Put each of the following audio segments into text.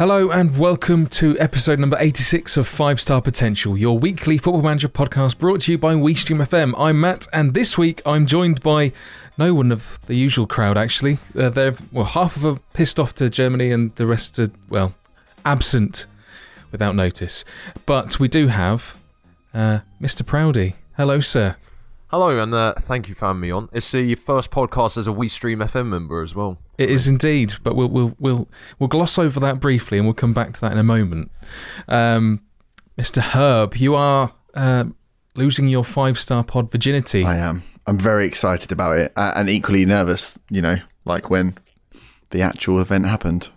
Hello and welcome to episode number 86 of 5 Star Potential, your weekly football manager podcast brought to you by WeStream FM. I'm Matt and this week I'm joined by no one of the usual crowd actually. Uh, they're well half of them pissed off to Germany and the rest are well absent without notice. But we do have uh, Mr. Proudy. Hello sir. Hello, and uh, thank you for having me on. It's the first podcast as a WeStream FM member as well. It is indeed, but we'll we'll we'll we'll gloss over that briefly, and we'll come back to that in a moment. Um, Mr. Herb, you are uh, losing your five star pod virginity. I am. I'm very excited about it, uh, and equally nervous. You know, like when the actual event happened.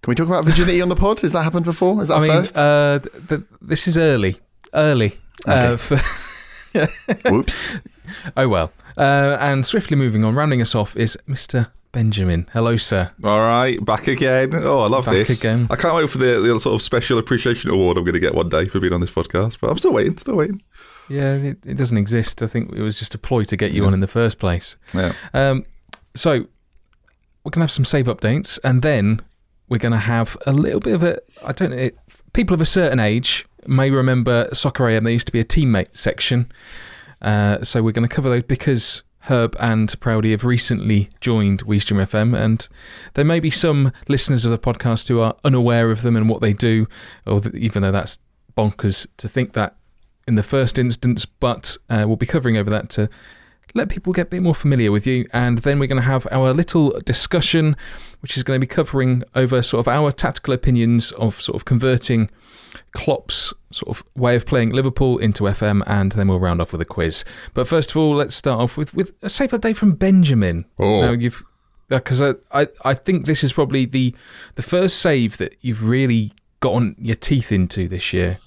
Can we talk about virginity on the pod? Has that happened before? Is that I mean, first? uh, th- th- this is early, early. Uh, Okay. for Whoops. oh well. Uh, and swiftly moving on, rounding us off is Mr. Benjamin. Hello, sir. All right, back again. Oh, I love Back this. again. I can't wait for the, the sort of special appreciation award I'm going to get one day for being on this podcast. But I'm still waiting, still waiting. Yeah, it, it doesn't exist. I think it was just a ploy to get you on in the first place. Yeah. Um, so we're gonna have some save updates, and then we're gonna have a little bit of a. I don't know. It, people of a certain age may remember Soccer AM. There used to be a teammate section. Uh, so we're going to cover those because Herb and Proudy have recently joined WeStream FM, and there may be some listeners of the podcast who are unaware of them and what they do, or th- even though that's bonkers to think that in the first instance. But uh, we'll be covering over that to let people get a bit more familiar with you. And then we're going to have our little discussion, which is going to be covering over sort of our tactical opinions of sort of converting Klopp's sort of way of playing Liverpool into FM, and then we'll round off with a quiz. But first of all, let's start off with, with a safe update from Benjamin. Oh. Now you've uh, because I, I I think this is probably the the first save that you've really gotten your teeth into this year.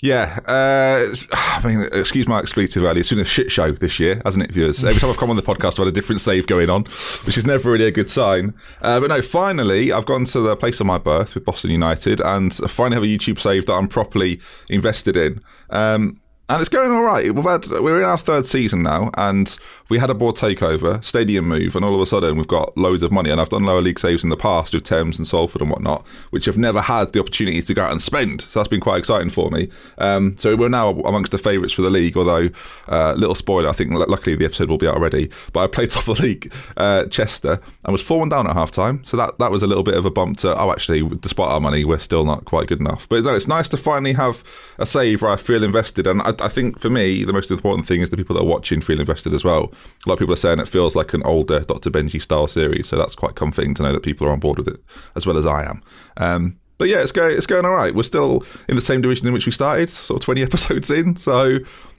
Yeah, uh, I mean, excuse my expletive earlier. It's been a shit show this year, hasn't it, viewers? Every time I've come on the podcast, I've had a different save going on, which is never really a good sign. Uh, but no, finally, I've gone to the place of my birth with Boston United, and I finally have a YouTube save that I'm properly invested in. Um, and it's going all right. We've had we're in our third season now, and we had a board takeover, stadium move, and all of a sudden we've got loads of money. And I've done lower league saves in the past with Thames and Salford and whatnot, which have never had the opportunity to go out and spend. So that's been quite exciting for me. Um, so we're now amongst the favourites for the league. Although, uh, little spoiler, I think lu- luckily the episode will be out already. But I played top of the league, uh, Chester, and was four one down at half time. So that that was a little bit of a bump to. Oh, actually, despite our money, we're still not quite good enough. But no, it's nice to finally have a save where I feel invested. And I, I think for me, the most important thing is the people that are watching feel invested as well. A lot of people are saying it feels like an older Dr. Benji style series. So that's quite comforting to know that people are on board with it as well as I am. Um, but yeah, it's going it's going all right. We're still in the same division in which we started, sort of twenty episodes in. So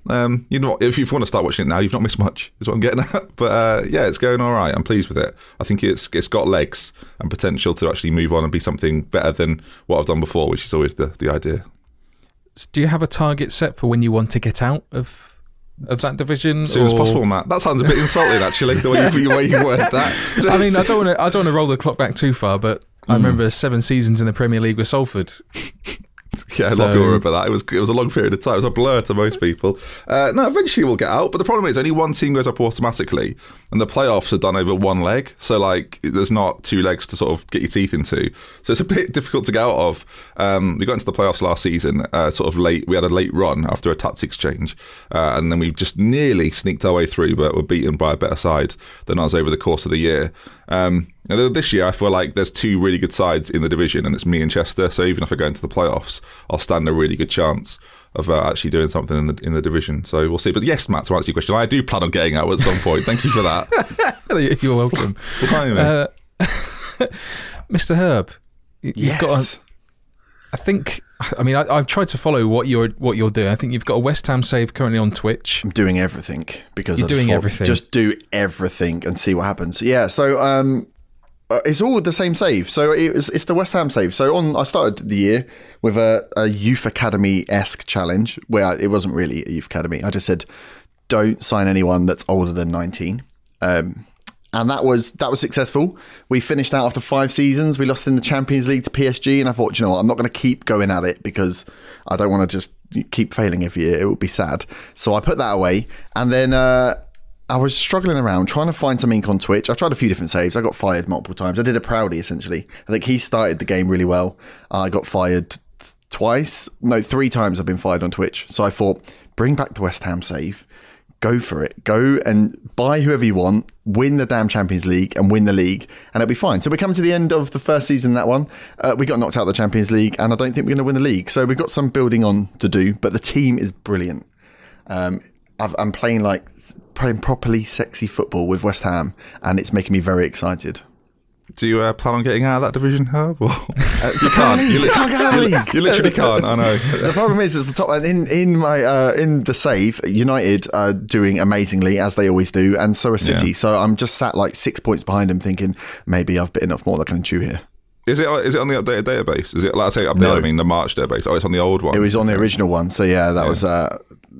um, you know, if you want to start watching it now, you've not missed much. Is what I'm getting at. But uh, yeah, it's going all right. I'm pleased with it. I think it's it's got legs and potential to actually move on and be something better than what I've done before, which is always the the idea. Do you have a target set for when you want to get out of of that division? As soon as possible, Matt. That sounds a bit insulting, actually. The way you, the way you word that. I mean, I don't want to. I don't want to roll the clock back too far, but I Hmm. remember seven seasons in the Premier League with Salford. Yeah, a lot So- of people remember that. It was it was a long period of time. It was a blur to most people. Uh, no, eventually we'll get out. But the problem is only one team goes up automatically, and the playoffs are done over one leg. So like, there's not two legs to sort of get your teeth into. So it's a bit difficult to get out of. Um, we got into the playoffs last season, uh, sort of late. We had a late run after a tactics change, uh, and then we just nearly sneaked our way through, but were beaten by a better side than us over the course of the year. Um, and this year, I feel like there's two really good sides in the division, and it's me and Chester. So even if I go into the playoffs, I'll stand a really good chance of uh, actually doing something in the in the division. So we'll see. But yes, Matt, to answer your question, I do plan on getting out at some point. Thank you for that. You're welcome, Behind me. uh, Mr. Herb. You've Yes. got. A, I think. I mean, I, I've tried to follow what you're what you're doing. I think you've got a West Ham save currently on Twitch. I'm doing everything because You're doing thought, everything. Just do everything and see what happens. Yeah. So um, uh, it's all the same save. So it's it's the West Ham save. So on, I started the year with a, a youth academy esque challenge where I, it wasn't really a youth academy. I just said, don't sign anyone that's older than 19. Um, and that was that was successful. We finished out after five seasons. We lost in the Champions League to PSG, and I thought, you know what, I'm not going to keep going at it because I don't want to just keep failing every year. It would be sad. So I put that away, and then uh, I was struggling around trying to find some ink on Twitch. I tried a few different saves. I got fired multiple times. I did a Proudy essentially. I think he started the game really well. I got fired twice. No, three times I've been fired on Twitch. So I thought, bring back the West Ham save. Go for it. Go and buy whoever you want, win the damn Champions League and win the league, and it'll be fine. So we're coming to the end of the first season, that one. Uh, we got knocked out of the Champions League, and I don't think we're going to win the league. So we've got some building on to do, but the team is brilliant. Um, I've, I'm playing like playing properly sexy football with West Ham, and it's making me very excited. Do you uh, plan on getting out of that division, Herb? Or- Uh, you can't, you, li- can't get out of the league. you literally can't. I know. The problem is, is the top in in my uh, in the save. United are doing amazingly as they always do, and so are City. Yeah. So I'm just sat like six points behind them, thinking maybe I've bitten off more than I can chew here. Is it is it on the updated database? Is it like I say updated? No. I mean the March database. Oh, it's on the old one. It was on the original one, so yeah, that was uh,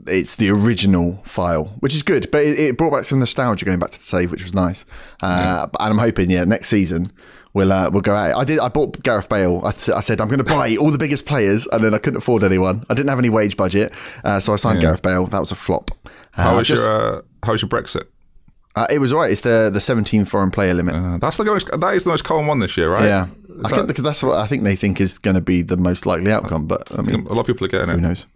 it's the original file, which is good. But it, it brought back some nostalgia going back to the save, which was nice. Uh, And I'm hoping, yeah, next season we'll uh, we'll go out. I did. I bought Gareth Bale. I, s- I said I'm going to buy all the biggest players, and then I couldn't afford anyone. I didn't have any wage budget, uh, so I signed Gareth Bale. That was a flop. Uh, How was just- your uh, How was your Brexit? uh, it was all right. It's the the 17 foreign player limit. That's the most. That is the most common one this year, right? yeah, Is I think that- because that's what I think they think is going to be the most likely outcome. But I mean, a lot of people are getting who it. Who knows?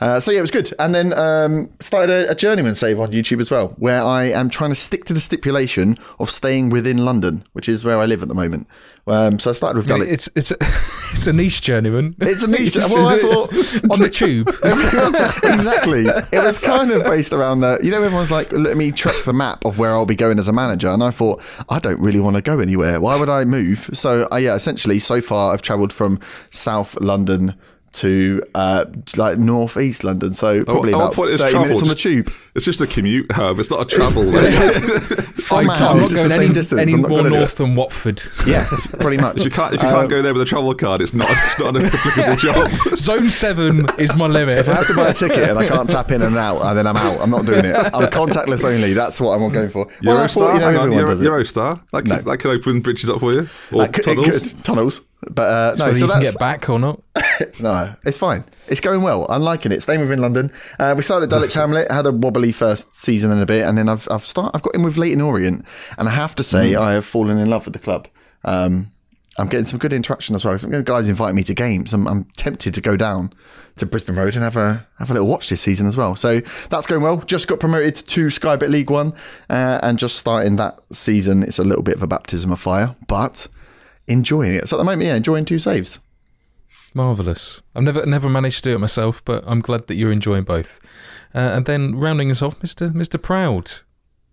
Uh, so yeah, it was good. And then um, started a, a journeyman save on YouTube as well, where I am trying to stick to the stipulation of staying within London, which is where I live at the moment. Um, so I started with I it's it's a, it's a niche journeyman. It's a niche. Well, I thought on the tube. exactly. It was kind of based around the. You know, everyone's like, let me track the map of where I'll be going as a manager, and I thought I don't really want to go anywhere. Why would I move? So, uh, yeah, essentially, so far I've travelled from South London to uh, like North East London. So probably what about point thirty minutes on the tube. It's just a commute, Herb. It's not a travel. From my I'm house, not it's going the same any, distance. any I'm not more gonna do it. north than Watford. Yeah, pretty much. if you can't, if you can't go there with a travel card, it's not. It's not an applicable job. Zone seven is my limit. If I have to buy a ticket and I can't tap in and out, and then I'm out. I'm not doing it. I'm contactless only. That's what I'm going for. Well, Eurostar, thought, you know, hang on, Euro. Eurostar. That could, No. that could open bridges up for you. Or could- tunnels. could. tunnels. But uh, no, Whether so you can get back or not. no, it's fine. It's going well. I'm liking it. Staying within London. Uh, we started at Dulwich Hamlet. Had a wobbly first season and a bit, and then I've I've start I've got in with Leyton Orient, and I have to say I have fallen in love with the club. Um, I'm getting some good interaction as well. Some guys invite me to games. I'm, I'm tempted to go down to Brisbane Road and have a have a little watch this season as well. So that's going well. Just got promoted to Sky Bet League One, uh, and just starting that season. It's a little bit of a baptism of fire, but enjoying it. So at the moment, yeah, enjoying two saves. Marvelous. I've never never managed to do it myself, but I'm glad that you're enjoying both. Uh, and then rounding us off, Mister Mister Proud.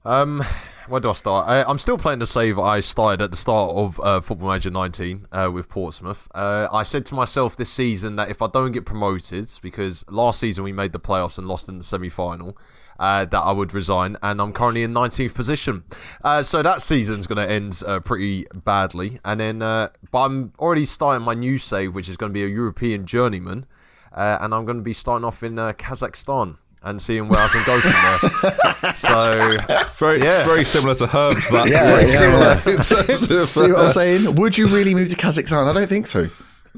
Um, where do I start? I, I'm still playing the save I started at the start of uh, Football Manager 19 uh, with Portsmouth. Uh, I said to myself this season that if I don't get promoted, because last season we made the playoffs and lost in the semi-final, uh, that I would resign, and I'm currently in 19th position. Uh, so that season's going to end uh, pretty badly, and then uh, but I'm already starting my new save, which is going to be a European journeyman, uh, and I'm going to be starting off in uh, Kazakhstan. And seeing where I can go from there. So Very, Yeah. very similar to Herb's. That Yeah, very yeah, similar. yeah. in terms of, See what uh, I'm saying? Would you really move to Kazakhstan? I don't think so.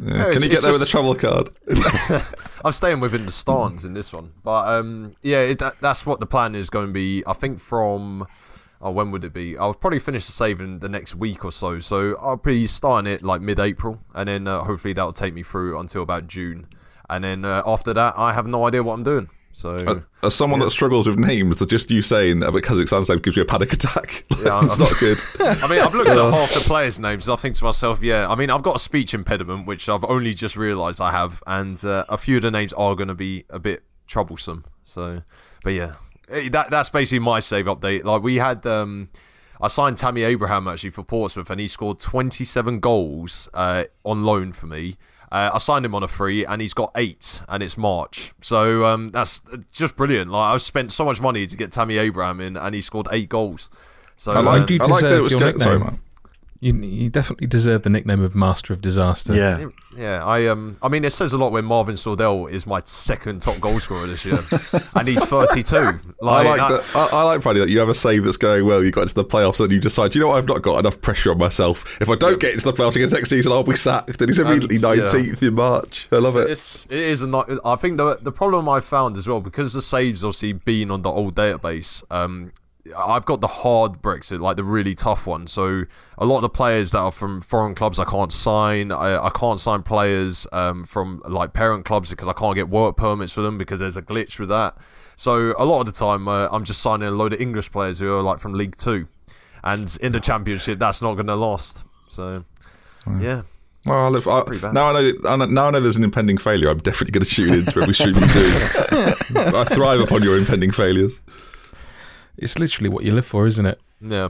Yeah. Can you get there with a just- travel card? I'm staying within the stans in this one, but um, yeah, it, that, that's what the plan is going to be. I think from oh, when would it be? I'll probably finish the saving the next week or so. So I'll be starting it like mid-April, and then uh, hopefully that'll take me through until about June, and then uh, after that, I have no idea what I'm doing. So As someone that struggles with names, that just you saying about Kazakhstan's name gives you a panic attack. Yeah, it's I'm- not good. I mean, I've looked at half the players' names. And I think to myself, yeah. I mean, I've got a speech impediment, which I've only just realised I have, and uh, a few of the names are going to be a bit troublesome. So, but yeah, Eh, that that's basically my save update. Like we had, um, I signed Tammy Abraham actually for Portsmouth, and he scored 27 goals uh, on loan for me. Uh, I signed him on a free, and he's got eight, and it's March. So um, that's just brilliant. Like I've spent so much money to get Tammy Abraham in, and he scored eight goals. So I uh, like, do I like that it deserve was your good. Nickname. man. You, you definitely deserve the nickname of Master of Disaster. Yeah. Yeah, I um, I mean, it says a lot when Marvin Sordell is my second top goal scorer this year, and he's 32. I like that- that. I, I like Friday that you have a save that's going well. You got into the playoffs, and you decide, you know what, I've not got enough pressure on myself. If I don't get into the playoffs against next season, I'll be sacked. And he's immediately And, yeah. nineteenth in March. I love it. It's it is a not. I think the the problem I found as well because the saves obviously being on the old database, um, I've got the hard Brexit, like the really tough one. So a lot of the players that are from foreign clubs, I can't sign. I, I can't sign players um, from like parent clubs because I can't get work permits for them because there's a glitch with that. So a lot of the time, uh, I'm just signing a load of English players who are like from League Two, and in the Championship, that's not going to last. So yeah. Well, I look, I, now I know. I know- Now I know there's an impending failure. I'm definitely going to tune into every stream you do. I thrive upon your impending failures. It's literally what you live for, isn't it? Yeah.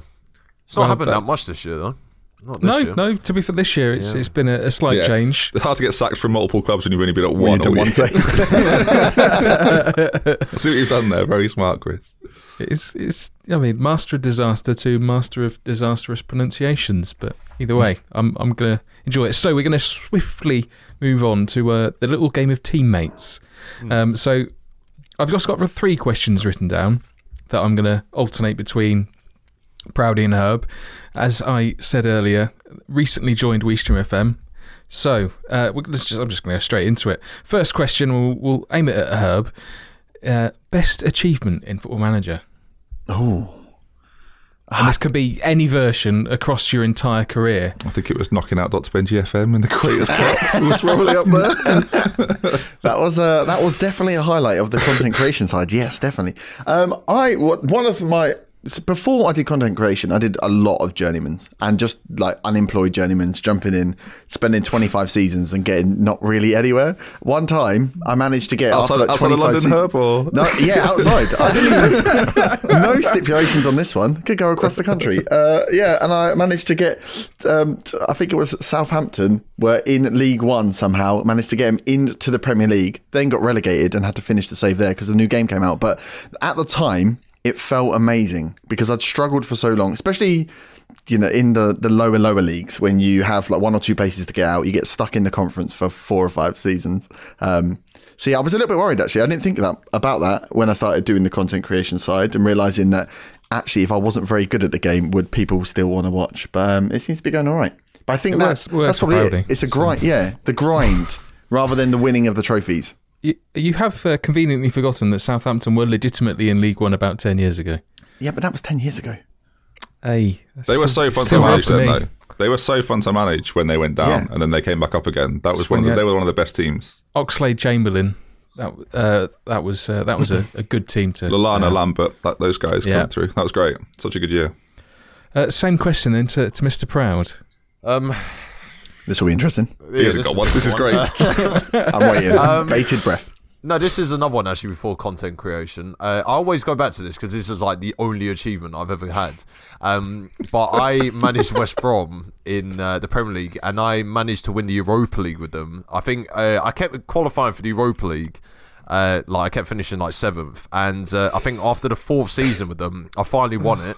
It's not Well, happened that- that much this year, though. Not this No, year. no. To be for this year, it's Yeah. it's been a, a slight Yeah. change. It's hard to get sacked from multiple clubs when you've only been at one. you do one year. See what you've done there. Very smart, Chris. It's it's. I mean, master of disaster to master of disastrous pronunciations. But either way, I'm I'm gonna enjoy it. So we're gonna swiftly move on to uh, the little game of teammates. Um, so I've just got three questions written down that I'm gonna alternate between Proudy and Herb. As I said earlier, recently joined WeStream FM. So uh, just, I'm just going to go straight into it. First question, we'll, we'll aim it at Herb. Uh, best achievement in Football Manager? Oh, And this could be any version across your entire career. I think it was knocking out Dr. Benji FM in the Creators Cup. It was probably up there. that was uh, that was definitely a highlight of the content creation side. Yes, definitely. Um, I one of my before I did content creation, I did a lot of journeymans and just like unemployed journeymans jumping in, spending twenty five seasons and getting not really anywhere. One time, I managed to get Outside, like outside twenty of five London seasons. Herb or No, yeah, outside. I didn't even. no stipulations on this one. Could go across the country. Uh, yeah, and I managed to get. Um, I think it was Southampton were in League One somehow. Managed to get them into the Premier League. Then got relegated and had to finish the save there because the new game came out. But at the time, it felt amazing because I'd struggled for so long, especially. You know, in the, the lower lower leagues, when you have like one or two places to get out, you get stuck in the conference for four or five seasons. Um, See, I was a little bit worried actually. I didn't think that, about that when I started doing the content creation side and realizing that actually, if I wasn't very good at the game, would people still want to watch? But um, it seems to be going all right. But I think It that's, works- works that's probably it. It's a grind, yeah, the grind rather than the winning of the trophies. You, you have uh, conveniently forgotten that Southampton were legitimately in League One about 10 years ago. Yeah, but that was ten years ago. Hey, They were so fun to manage then, though. They were so fun to manage when they went down Yeah. and then they came back up again. That was That's one of the, you they were one of the best teams. Oxlade Chamberlain. That uh, that was uh, that was a, a good team to. Lallana, uh, Lambert, that, those guys Yeah. come through. That was great. Such a good year. uh, same question then to, to Mr. Proud. Um, This will be interesting. He hasn't got one. This is great. I'm waiting. Bated breath. No, this is another one actually before content creation. Uh, I always go back to this because this is like the only achievement I've ever had. Um, but I managed West Brom in uh, the Premier League and I managed to win the Europa League with them. I think uh, I kept qualifying for the Europa League. Uh, like I kept finishing like seventh, and uh, I think after the fourth season with them, I finally won it.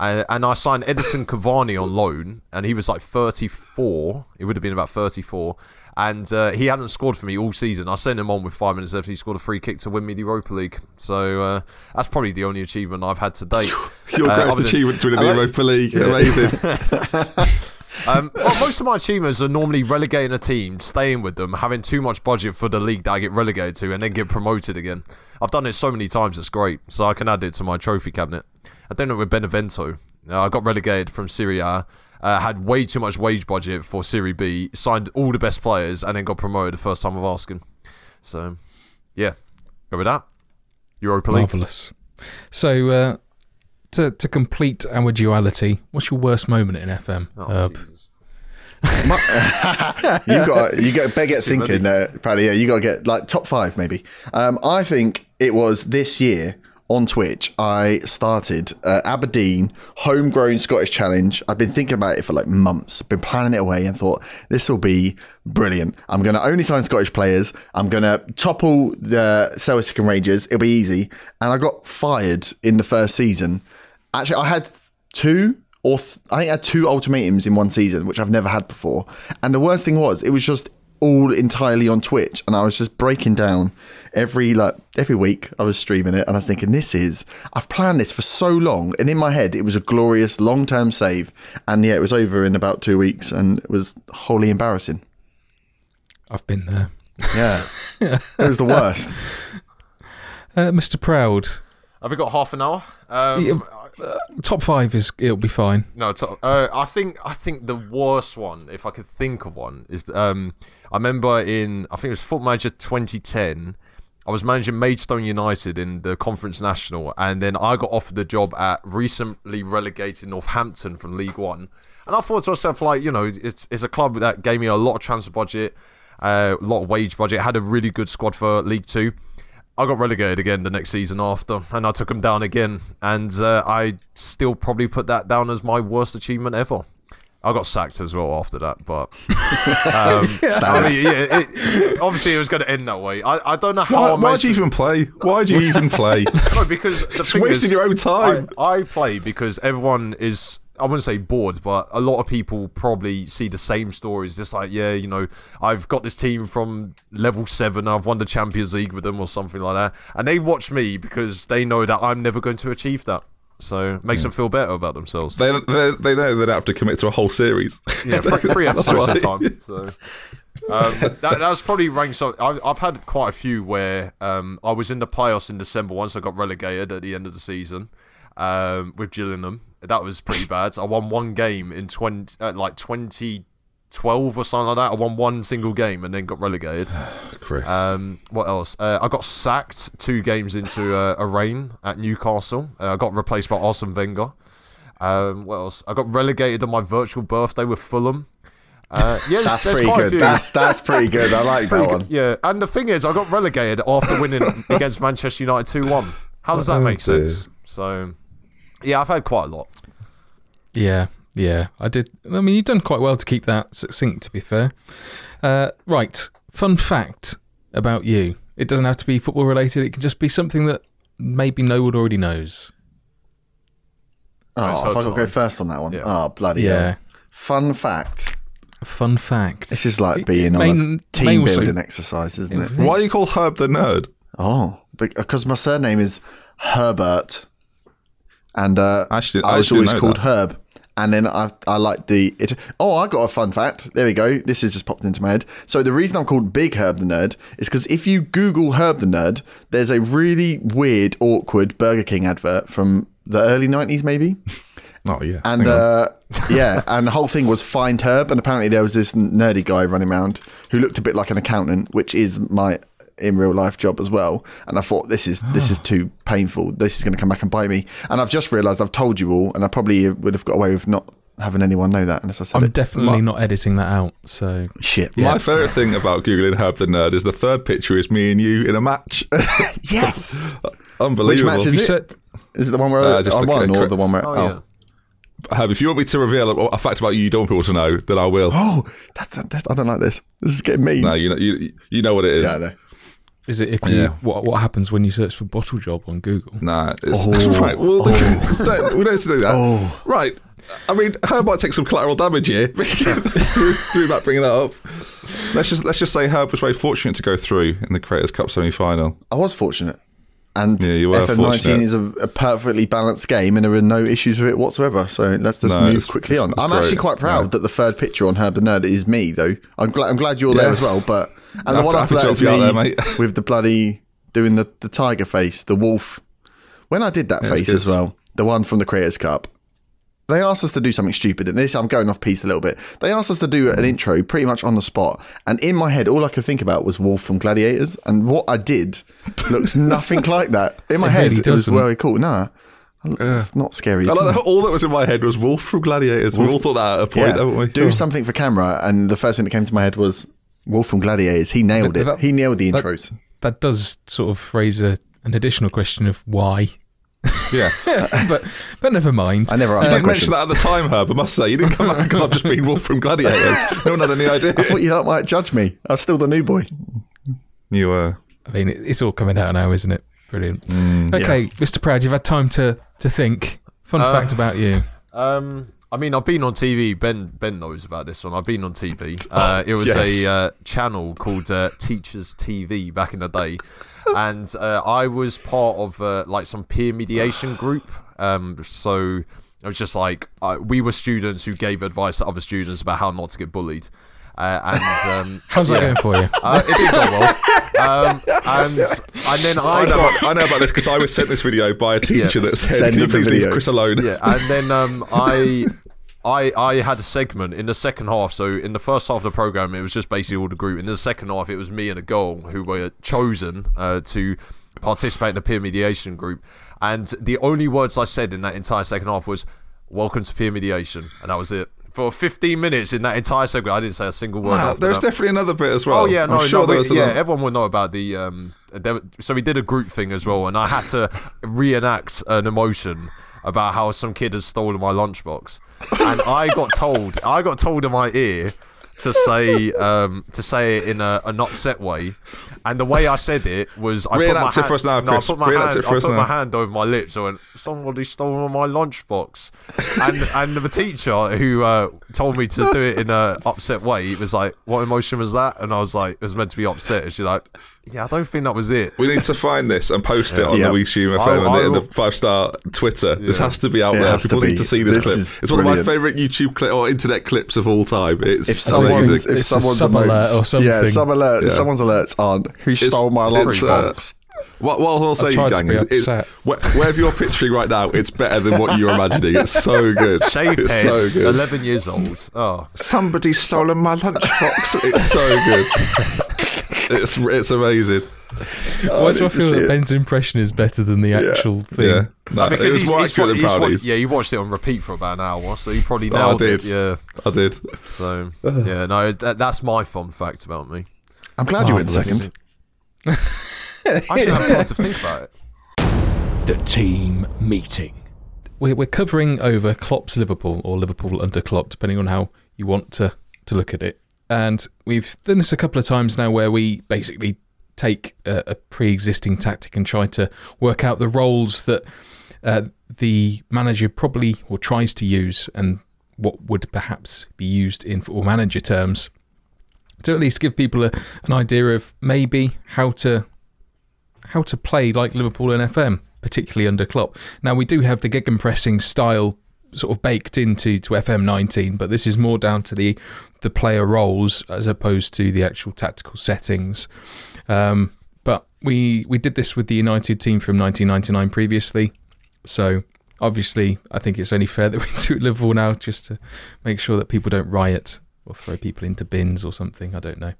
Uh, and I signed Edinson Cavani on loan, and he was like 34. It would have been about 34. And uh, he hadn't scored for me all season. I sent him on with five minutes left. He scored a free kick to win me the Europa League. So uh, that's probably the only achievement I've had to date. Your Uh, greatest achievement to win the Europa League. Amazing. Um, well, most of my achievements are normally relegating a team, staying with them, having too much budget for the league that I get relegated to, and then get promoted again. I've done it so many times, it's great. So I can add it to my trophy cabinet. I did it with Benevento. Uh, I got relegated from Serie A, uh, had way too much wage budget for Serie B, signed all the best players, and then got promoted the first time of asking. So, yeah, go with that. Europa League. Marvelous. So uh, to to complete our duality, what's your worst moment in FM? Oh, Herb? Jesus. You've got you got better get Too many. thinking, uh, Paddy. Yeah, you got to get like top five maybe. Um, I think it was this year on Twitch. I started uh, Aberdeen homegrown Scottish challenge. I've been thinking about it for like months. I've Been planning it away and thought this will be brilliant. I'm going to only sign Scottish players. I'm going to topple the Celtic and Rangers. It'll be easy. And I got fired in the first season. Actually, I had two or th- I think I had two ultimatums in one season, which I've never had before. And the worst thing was, it was just all entirely on Twitch, and I was just breaking down every like every week. I was streaming it, and I was thinking, this is I've planned this for so long, and in my head, it was a glorious long term save, and yeah, it was over in about two weeks, and it was wholly embarrassing. I've been there. Yeah, it was the worst. Uh, Mr. Proud, Have we got half an hour? Um, Yeah, top five is it'll be fine. No, to, uh, I think I think the worst one, if I could think of one, is um, I remember in I think it was Football Manager 2010. I was managing Maidstone United in the Conference National, and then I got offered the job at recently relegated Northampton from League One. And I thought to myself, like, you know, it's it's a club that gave me a lot of transfer budget, uh, a lot of wage budget, had a really good squad for League Two. I got relegated again the next season after, and I took them down again. And uh, I still probably put that down as my worst achievement ever. I got sacked as well after that, but um, I mean, yeah, it, obviously it was going to end that way. I, I don't know how. Why, why'd managed you even play? Why'd you even play? no, because the thing wasting is, your own time. I, I play because everyone is. I wouldn't say bored, but a lot of people probably see the same stories. Just like, yeah, you know, I've got this team from level seven. I've won the Champions League with them or something like that, and they watch me because they know that I'm never going to achieve that. So it makes them feel better about themselves. they, they, they know they don't have to commit to a whole series. Yeah, three, episodes at a time. So um, that, that was probably ranked. So I've, I've had quite a few where um, I was in the playoffs in December once I got relegated at the end of the season um, with Gillingham. That was pretty bad. I won one game in twenty uh, like twenty twelve or something like that. I won one single game and then got relegated. Chris. Um, what else? Uh, I got sacked two games into uh, a reign at Newcastle. Uh, I got replaced by Arsene Wenger. Um, what else? I got relegated on my virtual birthday with Fulham. Uh, yes, That's pretty good. That's that's pretty good. I like that one. Yeah, and the thing is, I got relegated after winning against Manchester United two one. How does that Oh, make dear. sense? So, yeah, I've had quite a lot. Yeah, yeah, I did. I mean, you've done quite well to keep that succinct, to be fair. Uh, right, fun fact about you. It doesn't have to be football related. It can just be something that maybe no one already knows. Oh, Let's if I hope got to go first on that one. Yeah. Oh, bloody Yeah. hell. Fun fact. Fun fact. This is like being May- on a may team also- building exercise, isn't it? Why do you call Herb the Nerd? Oh, because my surname is Herbert, and uh, Actually- I I was actually always called that. Herb. And then I I like the it. Oh, I got a fun fact. There we go. This has just popped into my head. So the reason I'm called Big Herb the Nerd is because if you Google Herb the Nerd, there's a really weird, awkward Burger King advert from the early '90s, maybe. Oh yeah. And uh, yeah, and the whole thing was find Herb, and apparently there was this nerdy guy running around who looked a bit like an accountant, which is my in real life job as well. And I thought this is this is too painful. This is going to come back and bite me. And I've just realised I've told you all, and I probably would have got away with not having anyone know that unless I said I'm it. definitely Ma- not editing that out. So Shit. yeah. My favourite thing about googling Herb the Nerd is the third picture is me and you in a match. Yes. Unbelievable. Which match is You it? said- Is it the one where Uh, just I the- won, uh, or the one where? Oh, Oh, yeah. Herb, if you want me to reveal a, a fact about you you don't want people to know, then I will. oh, that's, that's I don't like this. This is getting mean. No, you know, you, you know what it is. yeah, I know. Is it if you Yeah. what what happens when you search for bottle job on Google? Nah, it's Oh. right. Well, oh. don't, we don't need to do that. Oh. Right. I mean, Herb might take some collateral damage here through, through that bringing that up. Let's just let's just say Herb was very fortunate to go through in the Creators Cup semi-final. I was fortunate. And Yeah, you were FM19 is a, a perfectly balanced game, and there are no issues with it whatsoever. So let's just No, move it's- quickly on. it's I'm great. actually quite proud Yeah. that the third picture on Herb the Nerd is me, though. I'm glad. I'm glad you're there Yeah. as well. But and the one after that is me there, mate. with the bloody doing the the tiger face, the wolf. When I did that face as well, the one from the Creators Cup. They asked us to do something stupid, and this I'm going off piece a little bit. They asked us to do an intro pretty much on the spot, and in my head, all I could think about was Wolf from Gladiators, and what I did looks nothing like that. In my It head, really it was very cool. Nah, it's not scary. Like all. that all that was in my head was Wolf from Gladiators. We all thought that at a point, Yeah, haven't we? do Oh. something for camera, and the first thing that came to my head was Wolf from Gladiators. He nailed it. That- He nailed the that- intros. That does sort of raise a, an additional question of why. Yeah. but but never mind. I never asked You that didn't mention that at the time, Herb. I must say, you didn't come back and I've just been Wolf from Gladiators. No one had any idea. I thought you that might judge me. I was still the new boy. You were. I mean, it, it's all coming out now, isn't it? Brilliant. okay, Mr. Proud, you've had time to to think. Fun Uh, fact about you. Um, I mean, I've been on TV. Ben Ben knows about this one. I've been on TV. Uh, it was yes. a uh, channel called uh, Teachers TV back in the day, and uh, I was part of uh, like some peer mediation group. Um, so it was just like uh, we were students who gave advice to other students about how not to get bullied. Uh, and um, How's that going for you? uh, it did go well. Um, and and then I I know, got about, I know about this because I was sent this video by a teacher Yeah. that said, Send "Can you him the please leave video." Chris alone?" yeah, and then um, I. I, I had a segment in the second half. So in the first half of the program, it was just basically all the group. In the second half, it was me and a girl who were chosen uh, to participate in the peer mediation group. And the only words I said in that entire second half was "Welcome to peer mediation," and that was it. For 15 minutes in that entire segment, I didn't say a single word. After there's that. definitely another bit as well. Oh yeah, no, I'm sure no, we- yeah, everyone will know about the. Um, there, so we did a group thing as well, and I had to reenact an emotion about how some kid has stolen my lunchbox, and I got told, I got told in my ear to say, um, to say it in a, an upset way, and the way I said it was, I put my hand, now, no, I put my hand, I put my hand over my lips. I went, somebody stole my lunchbox, and and the teacher who uh, told me to do it in an upset way was like, "What emotion was that?" And I was like, "It was meant to be upset." And she's like, "Yeah, I don't think that was it." We need to find this and post it on Yeah. the We Stream FM I- and, I the, and the will- five star Twitter. This has to be out It there. has to People need to see this, This clip. is It's one of my favourite YouTube clip or internet clips of all time. It's If It's someone's, amazing. if It's a someone's sub alert or something. yeah, some alert, Yeah. someone's alerts aren't who It's- stole my it's, uh, lunchbox. What, what I'll say, tried gang, is it, upset. wh- whatever you're picturing right now, it's better than what you're imagining. It's so good. Shaved it's head, so good. 11 years old. Oh, Somebody's stolen my lunchbox. it's so good. it's it's amazing. Oh, Why do I feel that it. Ben's impression is better than the actual thing? Yeah, no, it because was he's, more he's, accurate than he's, Brownies. yeah, you watched it on repeat for about an hour, so you probably Oh, I nailed did. it. Yeah, I did. so yeah, no, that, that's my fun fact about me. I'm glad you ah, went second. I should have time to think about it. The team meeting. We're, we're covering over Klopp's Liverpool or Liverpool under Klopp, depending on how you want to, to look at it. And we've done this a couple of times now where we basically take a, a pre existing tactic and try to work out the roles that uh, the manager probably or tries to use and what would perhaps be used in football manager terms to at least give people a, an idea of maybe how to how to play like Liverpool and FM, particularly under Klopp. Now we do have the gegenpressing style sort of baked into to FM 19, but this is more down to the the player roles as opposed to the actual tactical settings. Um, but we we did this with the United team from 1999 previously, so obviously I think it's only fair that we do it Liverpool now just to make sure that people don't riot or throw people into bins or something. I don't know.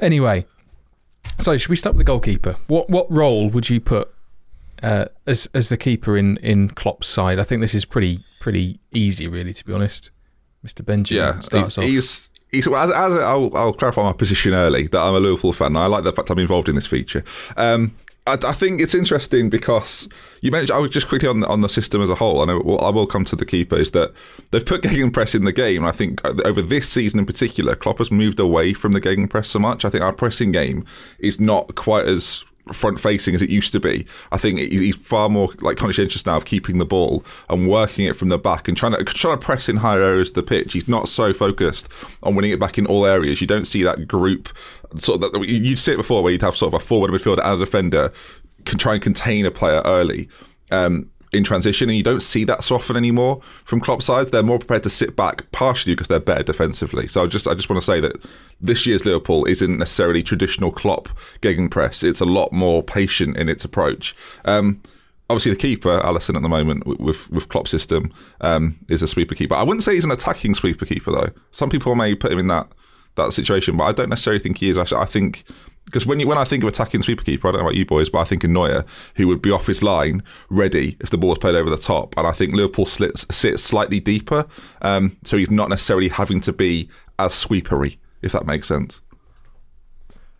Anyway, so should we start with the goalkeeper? What what role would you put uh, as as the keeper in in Klopp's side? I think this is pretty pretty easy, really, to be honest. Mister Benjamin Yeah, starts he- off. he's. He's, as, as I'll, I'll clarify my position early that I'm a Liverpool fan. I like the fact I'm involved in this feature. Um, I, I think it's interesting because you mentioned. I was just quickly on the, on the system as a whole. I know well, I will come to the keeper. Is that they've put gegenpress in the game. I think uh, over this season in particular, Klopp has moved away from the gegenpress so much. I think our pressing game is not quite as front facing as it used to be. I think he's far more like conscientious now of keeping the ball and working it from the back and trying to trying to press in higher areas of the pitch. He's not so focused on winning it back in all areas. You don't see that group sort of that you'd see it before where you'd have sort of a forward midfielder and a defender can try and contain a player early. Um, in transition, and you don't see that so often anymore from Klopp's sides. They're more prepared to sit back, partially because they're better defensively. So I just, I just want to say that this year's Liverpool isn't necessarily traditional Klopp gegenpress. It's a lot more patient in its approach. Um, obviously, the keeper, Alisson, at the moment with with, Klopp's system, um, is a sweeper keeper. I wouldn't say he's an attacking sweeper keeper though. Some people may put him in that that situation, but I don't necessarily think he is. I think because when you, when I think of attacking sweeper keeper, I don't know about you boys, but I think of Neuer, who would be off his line, ready if the ball ball's played over the top. And I think Liverpool slits, sits slightly deeper, um, so he's not necessarily having to be as sweepery, if that makes sense.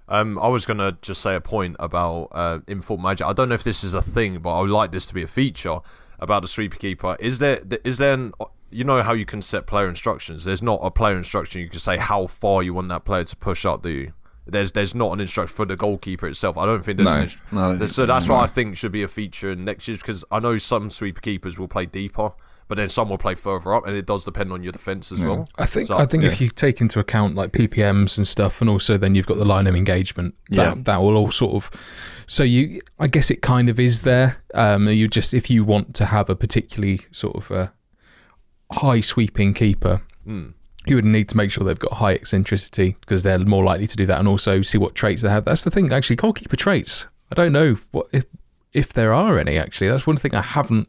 Um, I was gonna just say a point about uh, in Football Manager. I don't know if this is a thing, but I would like this to be a feature about the sweeper keeper. Is there is there an, you know how you can set player instructions? There's not a player instruction. You can say how far you want that player to push up. Do you? There's there's not an instruction for the goalkeeper itself. I don't think there's No. an inst- No. there's- so that's what I think should be a feature in next year because I know some sweeper keepers will play deeper, but then some will play further up, and it does depend on your defense as well. I think So, I think yeah. if you take into account like PPMs and stuff, and also then you've got the line of engagement, Yeah. that that will all sort of. So you, I guess it kind of is there. Um, you just if you want to have a particularly sort of uh high sweeping keeper, Hmm. You would need to make sure they've got high eccentricity because they're more likely to do that, and also see what traits they have. That's the thing, actually. Goalkeeper traits. I don't know what if if there are any. Actually, that's one thing I haven't.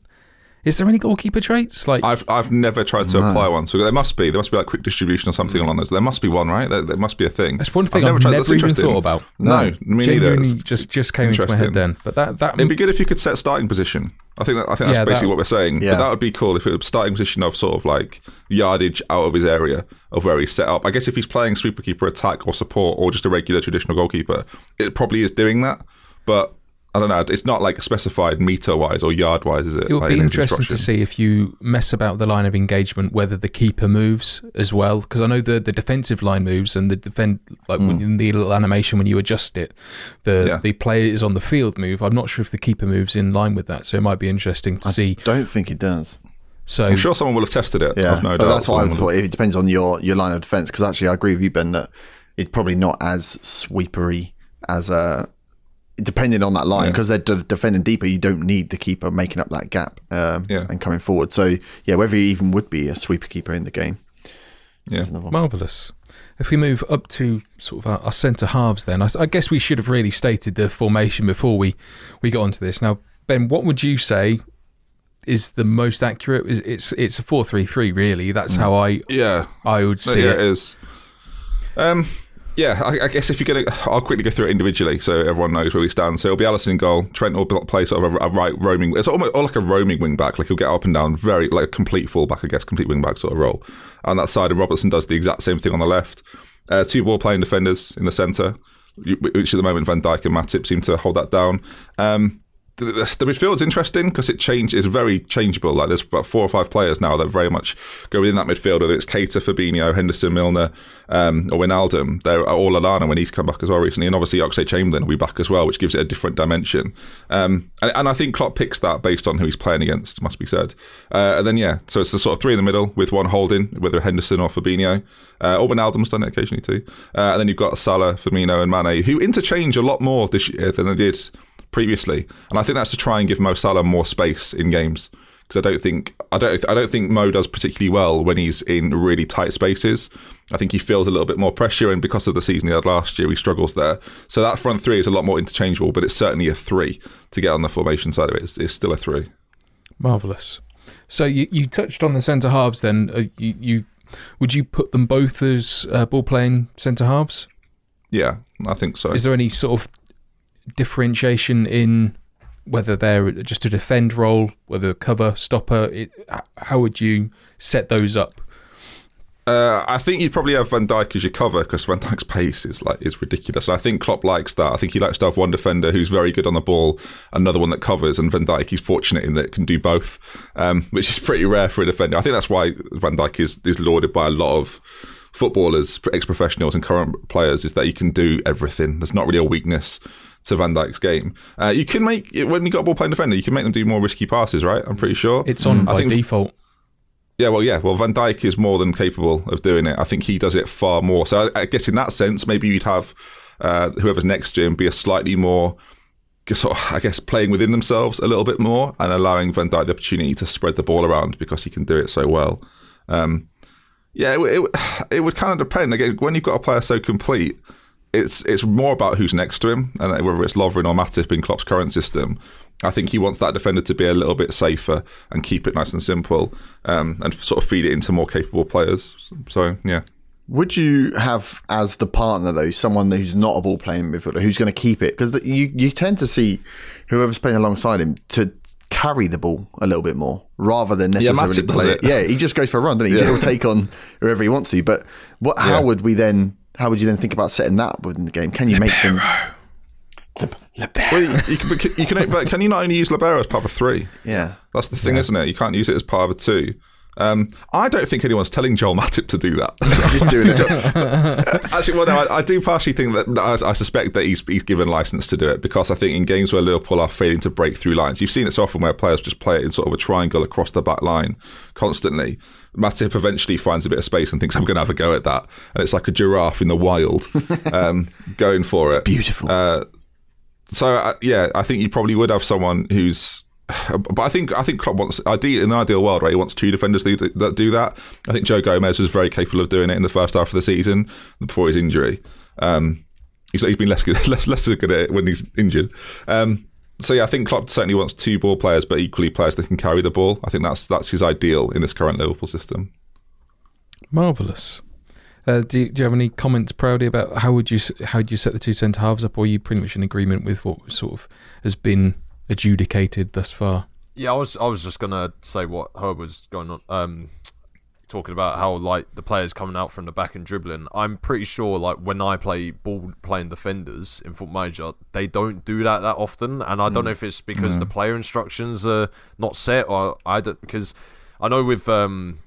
Is there any goalkeeper traits? Like I've I've never tried to apply one, so there must be. There must be like quick distribution or something along those. There must be one, right? There, there must be a thing. that's one thing I've, tried- never, that's even interesting. thought about. No, me neither. Just just came into my head then. But that that It'd be good if you could set starting position. I think that, I think that's Yeah, basically that- what we're saying. Yeah. But that would be cool if it was starting position of sort of like yardage out of his area of where he's set up. I guess if he's playing sweeper keeper attack or support or just a regular traditional goalkeeper, it probably is doing that. But I don't know. It's not like specified meter wise or yard wise, is it? It would Like, be in interesting to see if you mess about the line of engagement, whether the keeper moves as well. Because I know the the defensive line moves and the defend like when, in the little animation when you adjust it, the. Yeah. the player is on the field move. I'm not sure if the keeper moves in line with that, so it might be interesting to see. Don't think it does. So I'm sure someone will have tested it. Yeah, no but doubt. that's what I thought. It depends on your, your line of defense. Because actually, I agree with you, Ben, that it's probably not as sweepery as uh, depending on that line. Because they're d- defending deeper, you don't need the keeper making up that gap um, Yeah. and coming forward. So yeah, whether he even would be a sweeper keeper in the game. Yeah. is another one. Marvelous. If we move up to sort of our, our centre halves, then I guess we should have really stated the formation before we we got onto this. Now, Ben, what would you say is the most accurate? Is- It's it's a four three three, really. That's how I Yeah. I would No, see yeah, it. it is. Um, yeah, I, I guess if you're going to, I'll quickly go through it individually so everyone knows where we stand. So it'll be Alisson in goal. Trent will play sort of a, a right roaming. It's almost like a roaming wing back. Like he'll get up and down, very like a complete fullback, I guess, complete wing back sort of role. On that side, and Robertson does the exact same thing on the left. Uh, two ball playing defenders in the centre, which at the moment Van Dijk and Matip seem to hold that down. Um, the, the, midfield's interesting because it change is very changeable. Like there's about four or five players now that very much go within that midfield. Whether it's Keita, Fabinho, Henderson, Milner, um, or Wijnaldum, they're all Lallana when he's come back as well recently, and obviously Oxlade Chamberlain will be back as well, which gives it a different dimension. Um, and, and I think Klopp picks that based on who he's playing against. Must be said. Uh, and then yeah, so it's the sort of three in the middle with one holding, whether Henderson or Fabinho. Uh, or Wijnaldum's done it occasionally too. Uh, and then you've got Salah, Firmino, and Mane, who interchange a lot more this year than they did previously, and I think that's to try and give Mo Salah more space in games because I don't think I don't I don't think Mo does particularly well when he's in really tight spaces. I think he feels a little bit more pressure, and because of the season he had last year, he struggles there. So that front three is a lot more interchangeable, but it's certainly a three to get on the formation side of it. It's, it's still a three. Marvelous. So you, you touched on the centre halves. Then uh, you, you would you put them both as uh, ball playing centre halves? Yeah, I think so. Is there any sort of differentiation in whether they're just a defend role, whether cover, stopper? It, how would you set those up? Uh, I think you'd probably have Van Dijk as your cover because Van Dijk's pace is like is ridiculous. I think Klopp likes that. I think he likes to have one defender who's very good on the ball, another one that covers, and Van Dijk he's fortunate in that can do both, um, which is pretty rare for a defender. I think that's why Van Dijk is is lauded by a lot of footballers, ex-professionals, and current players is that he can do everything. There's not really a weakness to Van Dijk's game. Uh, you can make when you got a ball playing defender, you can make them do more risky passes, right? I'm pretty sure It's on Mm. I by think- default. yeah, well, yeah, well, Van Dijk is more than capable of doing it. I think he does it far more. So I, I guess in that sense, maybe you'd have uh, whoever's next to him be a slightly more, sort of, I guess, playing within themselves a little bit more and allowing Van Dijk the opportunity to spread the ball around because he can do it so well. Um, yeah, it, it, it would kind of depend. Again, when you've got a player so complete, it's it's more about who's next to him, and whether it's Lovren or Matip in Klopp's current system. I think he wants that defender to be a little bit safer and keep it nice and simple, um, and sort of feed it into more capable players. So yeah, Would you have as the partner though someone who's not a ball playing midfielder who's going to keep it? Because you you tend to see whoever's playing alongside him to carry the ball a little bit more rather than necessarily does play it. it. Yeah, he just goes for a run, doesn't he? Yeah. He'll take on whoever he wants to. But what? How Yeah. would we then? How would you then think about setting that up within the game? Can you make them? well, you, you can, but you can, but can you not only use Libero as part of a three? Yeah. That's the thing, isn't it? You can't use it as part of a two. Um, I don't think anyone's telling Joel Matip to do that. Just doing it. Actually, well, no, I, I do partially think that I, I suspect that he's he's given license to do it because I think in games where Liverpool are failing to break through lines, you've seen it so often where players just play it in sort of a triangle across the back line constantly. Matip eventually finds a bit of space and thinks, "I'm going to have a go at that," and it's like a giraffe in the wild, um, going for it. Beautiful. Uh, so uh, yeah, I think you probably would have someone who's but I think I think Klopp wants ideal in an ideal world, right? He wants two defenders that do that. I think Joe Gomez was very capable of doing it in the first half of the season before his injury. Um, he's, he's been less good, less less good at it when he's injured. Um, so yeah, I think Klopp certainly wants two ball players, but equally players that can carry the ball. I think that's that's his ideal in this current Liverpool system. Marvelous. Uh, do, you, do you have any comments, Proudy, about how would you how would you set the two centre halves up, or are you pretty much in agreement with what sort of has been adjudicated thus far? Yeah, I was I was just gonna say what Herb was going on, um, talking about how like the players coming out from the back and dribbling. I'm pretty sure like when I play ball playing defenders in Foot Manager, they don't do that that often, and I don't mm. know if it's because the player instructions are not set or I don't because I know with um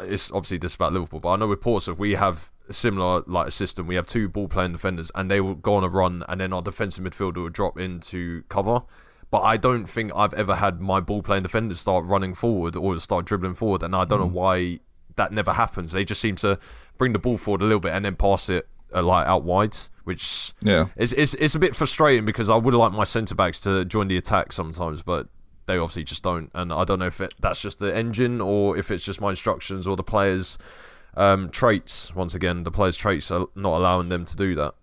it's obviously this about Liverpool, but I know with Portsmouth we have a similar like a system. We have two ball playing defenders, and they will go on a run, and then our defensive midfielder will drop into cover. But I don't think I've ever had my ball playing defenders start running forward or start dribbling forward, and I don't mm. know why that never happens. They just seem to bring the ball forward a little bit and then pass it uh, like out wide, which yeah, is it's, it's a bit frustrating because I would like my centre backs to join the attack sometimes, but they obviously just don't. And I don't know if it, that's just the engine or if it's just my instructions or the players' um, traits. Once again, the players' traits are not allowing them to do that.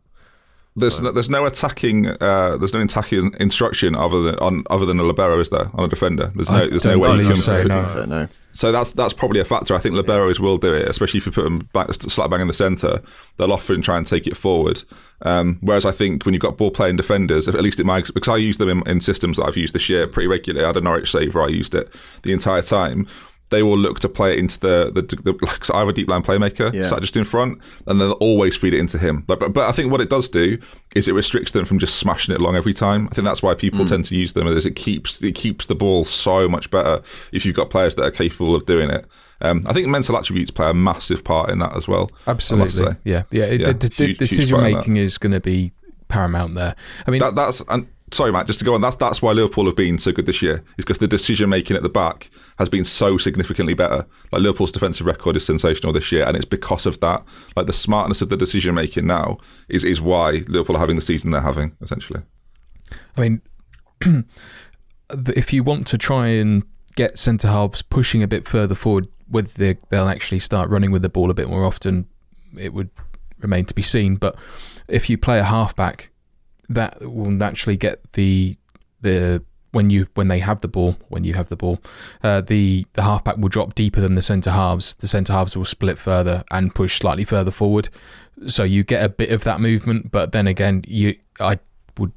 There's so. no, there's no attacking uh, there's no attacking instruction other than on other than a libero is there on a defender. There's no I there's no way you can. So, no. no. so that's that's probably a factor. I think liberos will do it, especially if you put them back slap bang in the centre. They'll often try and take it forward. Um, whereas I think when you've got ball playing defenders, at least in my because I use them in, in systems that I've used this year pretty regularly. I had a Norwich save where I used it the entire time they will look to play it into the the, the like, so I have a deep line playmaker yeah. sat just in front, and they'll always feed it into him. But, but, but I think what it does do is it restricts them from just smashing it long every time. I think that's why people mm. tend to use them. Is it keeps it keeps the ball so much better if you've got players that are capable of doing it. Um, I think mental attributes play a massive part in that as well. Absolutely, yeah, yeah. yeah the, the, the decision making is going to be paramount there. I mean, that, that's and sorry, Matt, just to go on, that's that's why Liverpool have been so good this year. Is because the decision making at the back has been so significantly better. Like Liverpool's defensive record is sensational this year, and it's because of that. Like the smartness of the decision making now is is why Liverpool are having the season they're having. Essentially, I mean, if you want to try and get centre halves pushing a bit further forward, whether they'll actually start running with the ball a bit more often, it would remain to be seen. But if you play a halfback that will naturally get the the when you when they have the ball when you have the ball uh, the the halfback will drop deeper than the centre halves the centre halves will split further and push slightly further forward so you get a bit of that movement but then again you I would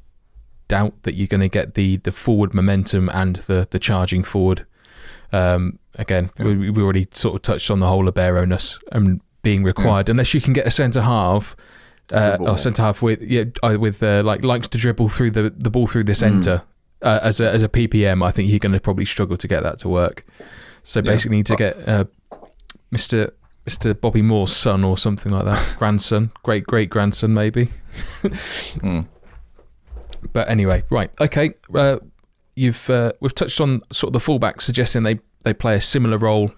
doubt that you're going to get the the forward momentum and the the charging forward um, again yeah. we, we already sort of touched on the whole libero ness and being required yeah. unless you can get a centre half uh, or centre half with yeah with uh, like likes to dribble through the, the ball through the centre mm. uh, as a as a PPM. I think you're going to probably struggle to get that to work. So basically, yeah. need to get uh, Mister Mister Bobby Moore's son or something like that, grandson, great great grandson maybe. mm. But anyway, right, okay. Uh, you've uh, we've touched on sort of the fullback, suggesting they they play a similar role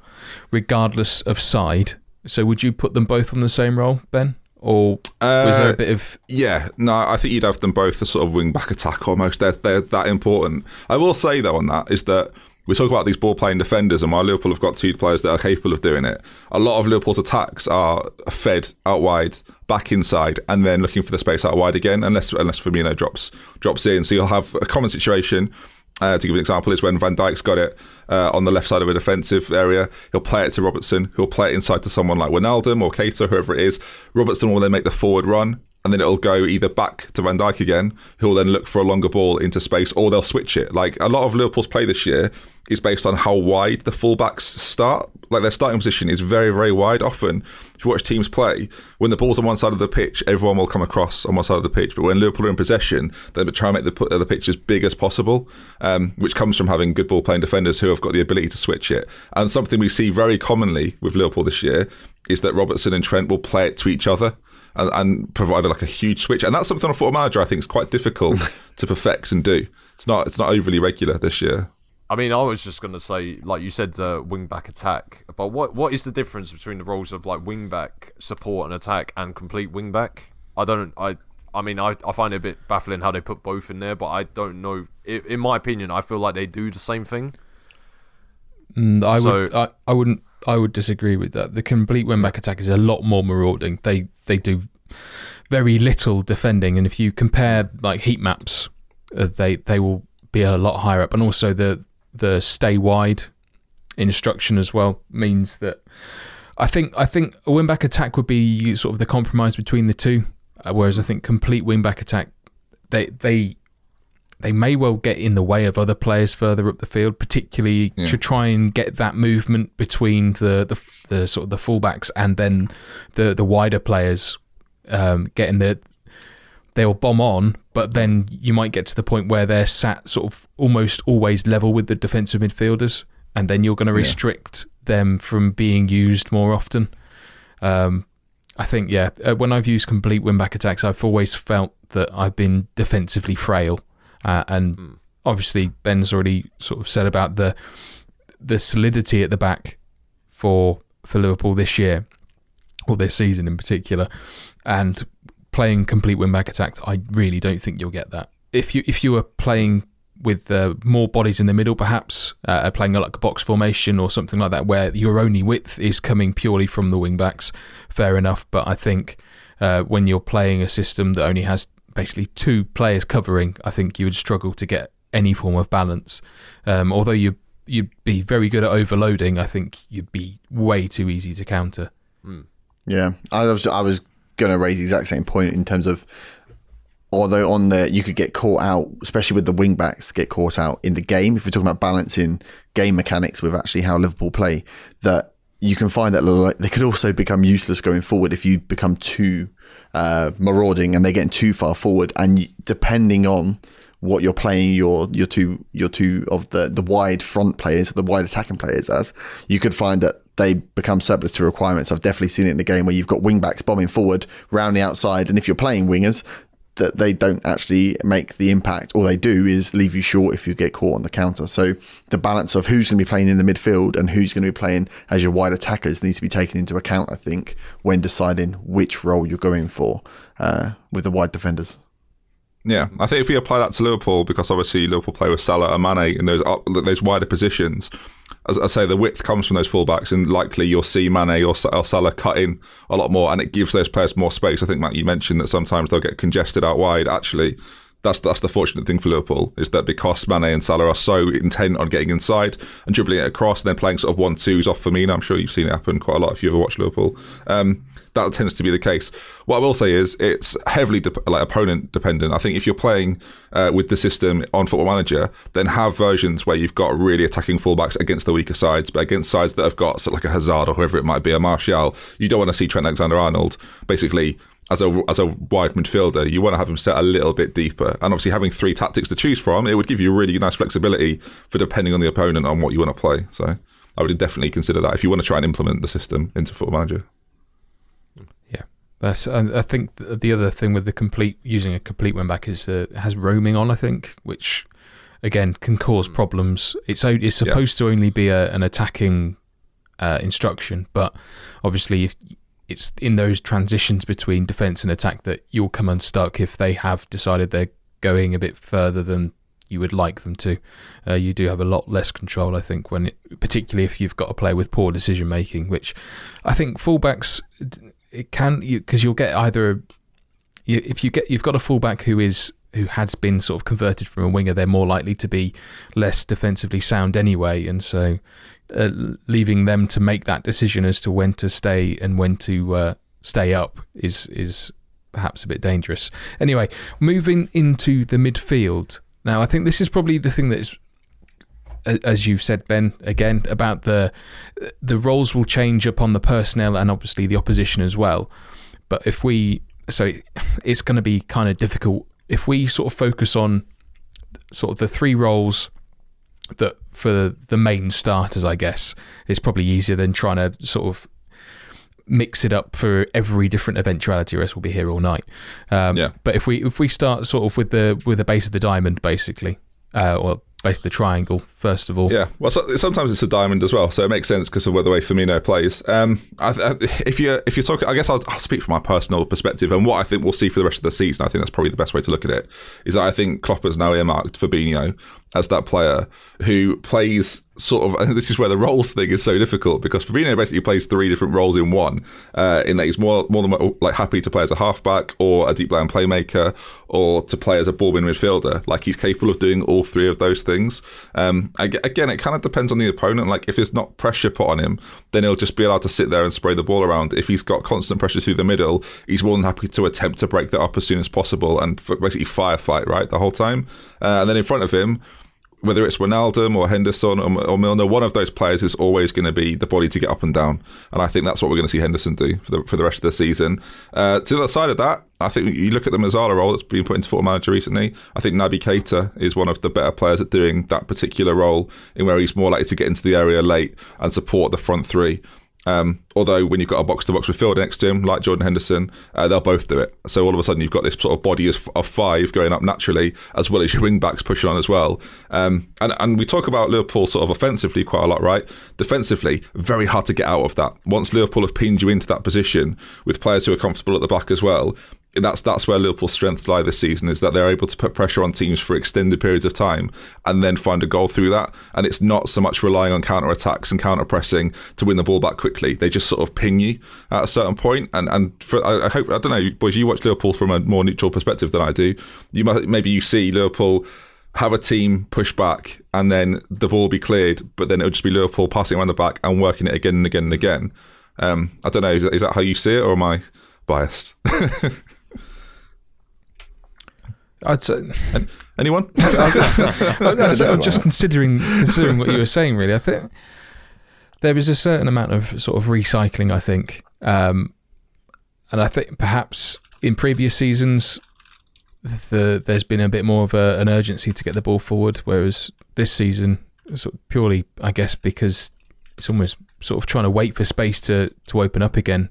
regardless of side. So would you put them both on the same role, Ben? Or was there a uh, bit of? Yeah, no, I think you'd have them both as sort of wing back attack almost. They're they're that important. I will say though on that is that we talk about these ball playing defenders, and while Liverpool have got two players that are capable of doing it, a lot of Liverpool's attacks are fed out wide, back inside, and then looking for the space out wide again, unless unless Firmino drops drops in. So you'll have a common situation uh, to give an example, is when Van Dijk's got it uh, on the left side of a defensive area. He'll play it to Robertson. He'll play it inside to someone like Wijnaldum or Keita, whoever it is. Robertson will then make the forward run, and then it'll go either back to Van Dijk again, who'll then look for a longer ball into space, or they'll switch it. Like a lot of Liverpool's play this year is based on how wide the fullbacks start. Like their starting position is very, very wide. Often, if you watch teams play, when the ball's on one side of the pitch, everyone will come across on one side of the pitch. But when Liverpool are in possession, they'll try and make the, the pitch as big as possible, um, which comes from having good ball playing defenders who have got the ability to switch it. And something we see very commonly with Liverpool this year is that Robertson and Trent will play it to each other and, and provided like a huge switch. And that's something on Football Manager I think is quite difficult to perfect and do. It's not it's not overly regular this year. I mean, I was just going to say, like you said, uh, wing back attack. But what what is the difference between the roles of like wing back support and attack and complete wing back? I don't. I I mean, I, I find it a bit baffling how they put both in there, but I don't know. I in my opinion, I feel like they do the same thing. Mm, I So- would. I, I wouldn't. I would disagree with that. The complete wing back attack is a lot more marauding. They they do very little defending, and if you compare like heat maps, uh, they they will be a lot higher up, and also the the stay wide instruction as well means that I think I think a wing back attack would be sort of the compromise between the two, uh, whereas I think complete wing back attack they they they may well get in the way of other players further up the field, particularly Yeah. to try and get that movement between the, the the sort of the fullbacks and then the the wider players um, getting the they'll bomb on, but then you might get to the point where they're sat sort of almost always level with the defensive midfielders, and then you're going to Yeah. restrict them from being used more often. Um, I think, yeah, uh, when I've used complete wing back attacks, I've always felt that I've been defensively frail, uh, and obviously Ben's already sort of said about the the solidity at the back for for Liverpool this year or this season in particular, and playing complete wing back attacks, I really don't think you'll get that. If you if you were playing with uh, more bodies in the middle, perhaps uh, playing like a box formation or something like that, where your only width is coming purely from the wing backs, fair enough. But I think uh, when you're playing a system that only has basically two players covering, I think you would struggle to get any form of balance. Um, although you you'd be very good at overloading, I think you'd be way too easy to counter. Yeah, I was I was going to raise the exact same point in terms of although on there you could get caught out, especially with the wing backs get caught out in the game. If we're talking about balancing game mechanics with actually how Liverpool play, that you can find that like, they could also become useless going forward if you become too uh, marauding and they're getting too far forward. And depending on what you're playing your your two your two of the the wide front players, the wide attacking players as, you could find that they become surplus to requirements. I've definitely seen it in the game where you've got wing backs bombing forward round the outside, and if you're playing wingers, that they don't actually make the impact. All they do is leave you short if you get caught on the counter. So the balance of who's going to be playing in the midfield and who's going to be playing as your wide attackers needs to be taken into account. I think when deciding which role you're going for uh, with the wide defenders. Yeah, I think if we apply that to Liverpool, because obviously Liverpool play with Salah and Mane in those up- those wider positions, as I say, the width comes from those fullbacks, and likely you'll see Mane or, or Salah cut in a lot more, and it gives those players more space. I think Matt, you mentioned that sometimes they'll get congested out wide. Actually, that's that's the fortunate thing for Liverpool is that because Mane and Salah are so intent on getting inside and dribbling it across, and then playing sort of one twos off Firmino. I'm sure you've seen it happen quite a lot if you ever watch Liverpool. Um, that tends to be the case. What I will say is it's heavily de- like opponent dependent. I think if you're playing uh, with the system on Football Manager, then have versions where you've got really attacking fullbacks against the weaker sides, but against sides that have got of like a Hazard or whoever it might be, a Martial, you don't want to see Trent Alexander-Arnold basically as a as a wide midfielder. You want to have him set a little bit deeper, and obviously having three tactics to choose from, it would give you really nice flexibility for depending on the opponent on what you want to play. So I would definitely consider that if you want to try and implement the system into Football Manager. Yeah, that's. I I think the other thing with the complete using a complete wing back is uh, it has roaming on. I think, which again can cause problems. It's o- it's supposed to only be a, an attacking uh, instruction, but obviously if it's in those transitions between defense and attack that you'll come unstuck if they have decided they're going a bit further than you would like them to. Uh, you do have a lot less control, I think, when it, particularly if you've got a player with poor decision making, which I think fullbacks it can because you, will get either you, if you get you've got a fullback who is who has been sort of converted from a winger, they're more likely to be less defensively sound anyway, and so uh, leaving them to make that decision as to when to stay and when to uh, stay up is is perhaps a bit dangerous. Anyway, moving into the midfield now, I think this is probably the thing that is as you've said, Ben, again about the the roles will change upon the personnel and obviously the opposition as well. But if we, so it's going to be kind of difficult if we sort of focus on sort of the three roles that for the main starters, I guess it's probably easier than trying to sort of mix it up for every different eventuality, or else we'll be here all night. Um, Yeah. But if we if we start sort of with the with the base of the diamond, basically, uh, or basically the triangle first of all. Yeah, well, so, sometimes it's a diamond as well, so it makes sense because of the way Firmino plays. Um, I, I, if you if you're talking, I guess I'll, I'll, speak from my personal perspective and what I think we'll see for the rest of the season. I think that's probably the best way to look at it. Is that I think Klopp has now earmarked Fabinho as that player who plays sort of, and this is where the roles thing is so difficult because Fabinho basically plays three different roles in one. Uh, in that he's more more than like happy to play as a halfback or a deep line playmaker or to play as a ball in midfielder. Like he's capable of doing all three of those things. Um, again, it kind of depends on the opponent. Like if there's not pressure put on him, then he'll just be allowed to sit there and spray the ball around. If he's got constant pressure through the middle, he's more than happy to attempt to break that up as soon as possible and basically firefight right the whole time. Uh, and then in front of him whether it's Wijnaldum or Henderson or, or Milner, one of those players is always going to be the body to get up and down. And I think that's what we're going to see Henderson do for the, for the rest of the season. Uh, to the other side of that, I think you look at the Mezzala role that's been put into football manager recently. I think Naby Keita is one of the better players at doing that particular role, in where he's more likely to get into the area late and support the front three. Um, although when you've got a box to box midfielder next to him, like Jordan Henderson, uh, they'll both do it. So all of a sudden you've got this sort of body of, five going up naturally, as well as your wing backs pushing on as well. Um, and and we talk about Liverpool sort of offensively quite a lot, right? Defensively, very hard to get out of that. Once Liverpool have pinned you into that position with players who are comfortable at the back as well, that's that's where Liverpool's strengths lie this season is that they're able to put pressure on teams for extended periods of time and then find a goal through that. And it's not so much relying on counter attacks and counter pressing to win the ball back quickly. They just sort of ping you at a certain point. And and for, I, I, hope I don't know, boys. You watch Liverpool from a more neutral perspective than I do. You might maybe you see Liverpool have a team push back and then the ball will be cleared, but then it'll just be Liverpool passing around the back and working it again and again and again. Um, I don't know. Is that, is that how you see it, or am I biased? I'd say anyone. I'm just considering considering what you were saying. Really, I think there is a certain amount of sort of recycling. I think, um, and I think perhaps in previous seasons, the there's been a bit more of a, an urgency to get the ball forward, whereas this season, sort of purely, I guess, because it's almost sort of trying to wait for space to to open up again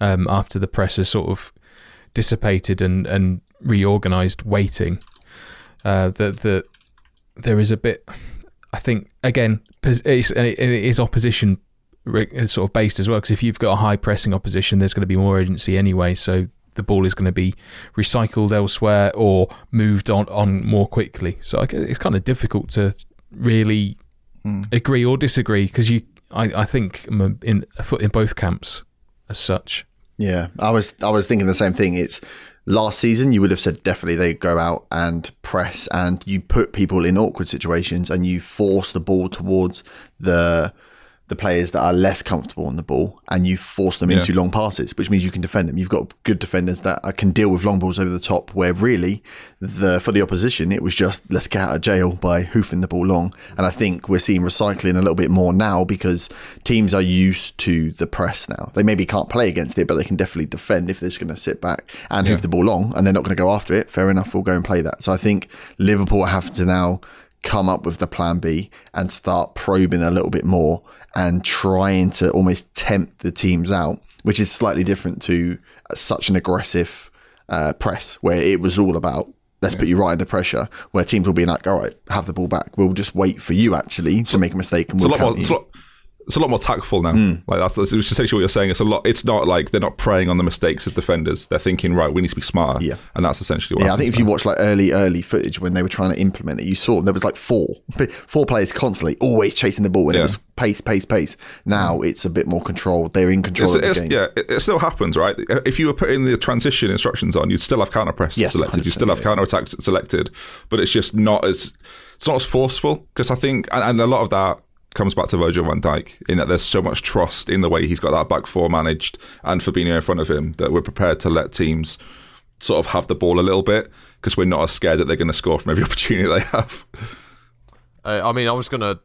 um, after the press has sort of dissipated and and reorganized waiting. Uh, that that there is a bit. I think again, it's, it is opposition sort of based as well. Because if you've got a high pressing opposition, there's going to be more urgency anyway. So the ball is going to be recycled elsewhere or moved on on more quickly. So it's kind of difficult to really mm. agree or disagree because you. I, I think I'm in a foot in both camps as such. Yeah, I was I was thinking the same thing. It's last season, you would have said definitely they go out and press and you put people in awkward situations and you force the ball towards the the players that are less comfortable on the ball and you force them yeah. into long passes, which means you can defend them. You've got good defenders that can deal with long balls over the top, where really the for the opposition it was just let's get out of jail by hoofing the ball long. And I think we're seeing recycling a little bit more now because teams are used to the press now. They maybe can't play against it, but they can definitely defend if they're just going to sit back and yeah. hoof the ball long, and they're not going to go after it. Fair enough, we'll go and play that. So I think Liverpool have to now come up with the plan B and start probing a little bit more and trying to almost tempt the teams out, which is slightly different to such an aggressive uh, press where it was all about let's yeah. put you right under pressure, where teams will be like, all right, have the ball back. We'll just wait for you actually to make a mistake and we'll count you it's a lot more tactful now. Mm. Like that's, that's essentially what you're saying. It's a lot. It's not like they're not preying on the mistakes of defenders. They're thinking, right, we need to be smarter. Yeah, and that's essentially what. Yeah, I think if you watch like early, early footage when they were trying to implement it, you saw there was like four, four players constantly always chasing the ball, and yeah. it was pace, pace, pace. Now mm. it's a bit more controlled. They're in control it's, of the game. Yeah, it, it, still happens, right? If you were putting the transition instructions on, you'd still have counter press yes, selected. You still have yeah. counter attacks selected, but it's just not as it's not as forceful because I think, and, and a lot of that comes back to Virgil van Dijk in that there's so much trust in the way he's got that back four managed and Fabinho in front of him that we're prepared to let teams sort of have the ball a little bit because we're not as scared that they're going to score from every opportunity they have. Uh, I mean, I was going to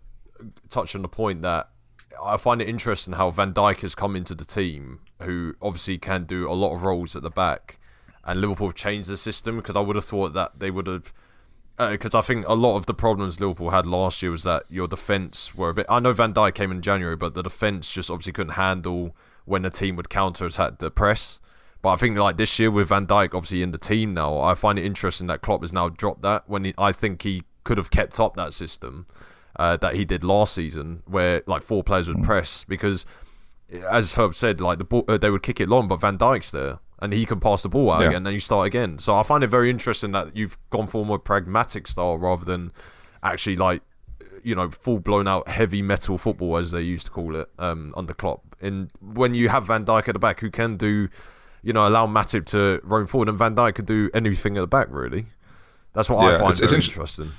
touch on the point that I find it interesting how Van Dijk has come into the team, who obviously can do a lot of roles at the back, and Liverpool have changed the system because I would have thought that they would have because uh, I think a lot of the problems Liverpool had last year was that your defence were a bit. I know Van Dijk came in January, but the defence just obviously couldn't handle when the team would counter attack the press. But I think like this year with Van Dijk obviously in the team now, I find it interesting that Klopp has now dropped that when he, I think he could have kept up that system uh, that he did last season, where like four players would press because, as Herb said, like the ball, uh, they would kick it long, but Van Dijk's there and he can pass the ball out Yeah. again, and then you start again. So I find it very interesting that you've gone for a more pragmatic style rather than actually like you know full blown out heavy metal football as they used to call it um, under Klopp. And when you have Van Dijk at the back who can do, you know, allow Matip to roam forward, and Van Dijk could do anything at the back really. That's what I find it's- it's very interesting.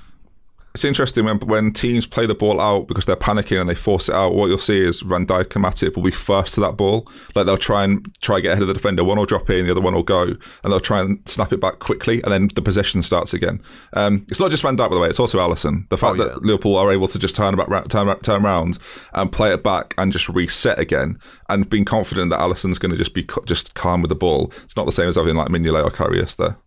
It's interesting when when teams play the ball out because they're panicking and they force it out. What you'll see is Van Dijk and Matip will be first to that ball. Like they'll try and try and get ahead of the defender. One will drop in, the other one will go, and they'll try and snap it back quickly, and then the possession starts again. Um, it's not just Van Dijk, by the way. It's also Alisson. The fact Oh, yeah. that Liverpool are able to just turn ra- turn turn around and play it back and just reset again, and being confident that Alisson's going to just be just calm with the ball. It's not the same as having like Mignolet or Karius there.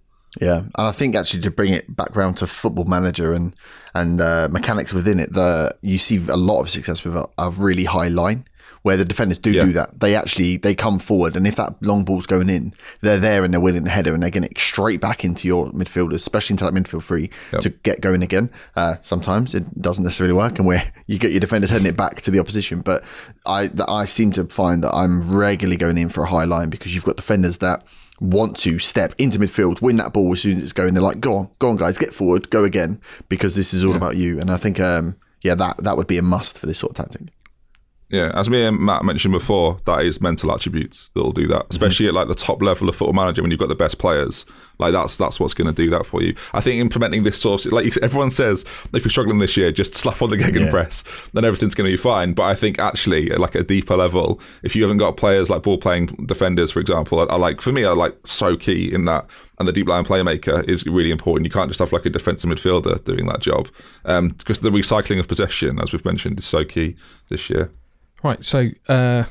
Yeah, and I think actually to bring it back round to football manager and and uh, mechanics within it, the you see a lot of success with a, a really high line where the defenders do Yeah. do that. They actually they come forward, and if that long ball's going in, they're there and they're winning the header, and they're getting it straight back into your midfielders, especially into that midfield three to get going again. Uh, sometimes it doesn't necessarily work, and where you get your defenders heading it back to the opposition. But I I seem to find that I'm regularly going in for a high line because you've got defenders that want to step into midfield, win that ball as soon as it's going. They're like, "Go on, go on, guys, get forward, go again," because this is all about you. And I think, um, yeah, that that would be a must for this sort of tactic. Yeah, as me and Matt mentioned before, that is mental attributes that will do that, especially at like the top level of football manager when you've got the best players. Like that's that's what's going to do that for you. I think implementing this sort of like you, everyone says, if you're struggling this year, just slap on the gegen Yeah. press, then everything's going to be fine. But I think actually, at like a deeper level, if you haven't got players like ball playing defenders, for example, I, I like for me, I like so key in that, and the deep line playmaker is really important. You can't just have like a defensive midfielder doing that job, um, because the recycling of possession, as we've mentioned, is so key this year. Right, so uh,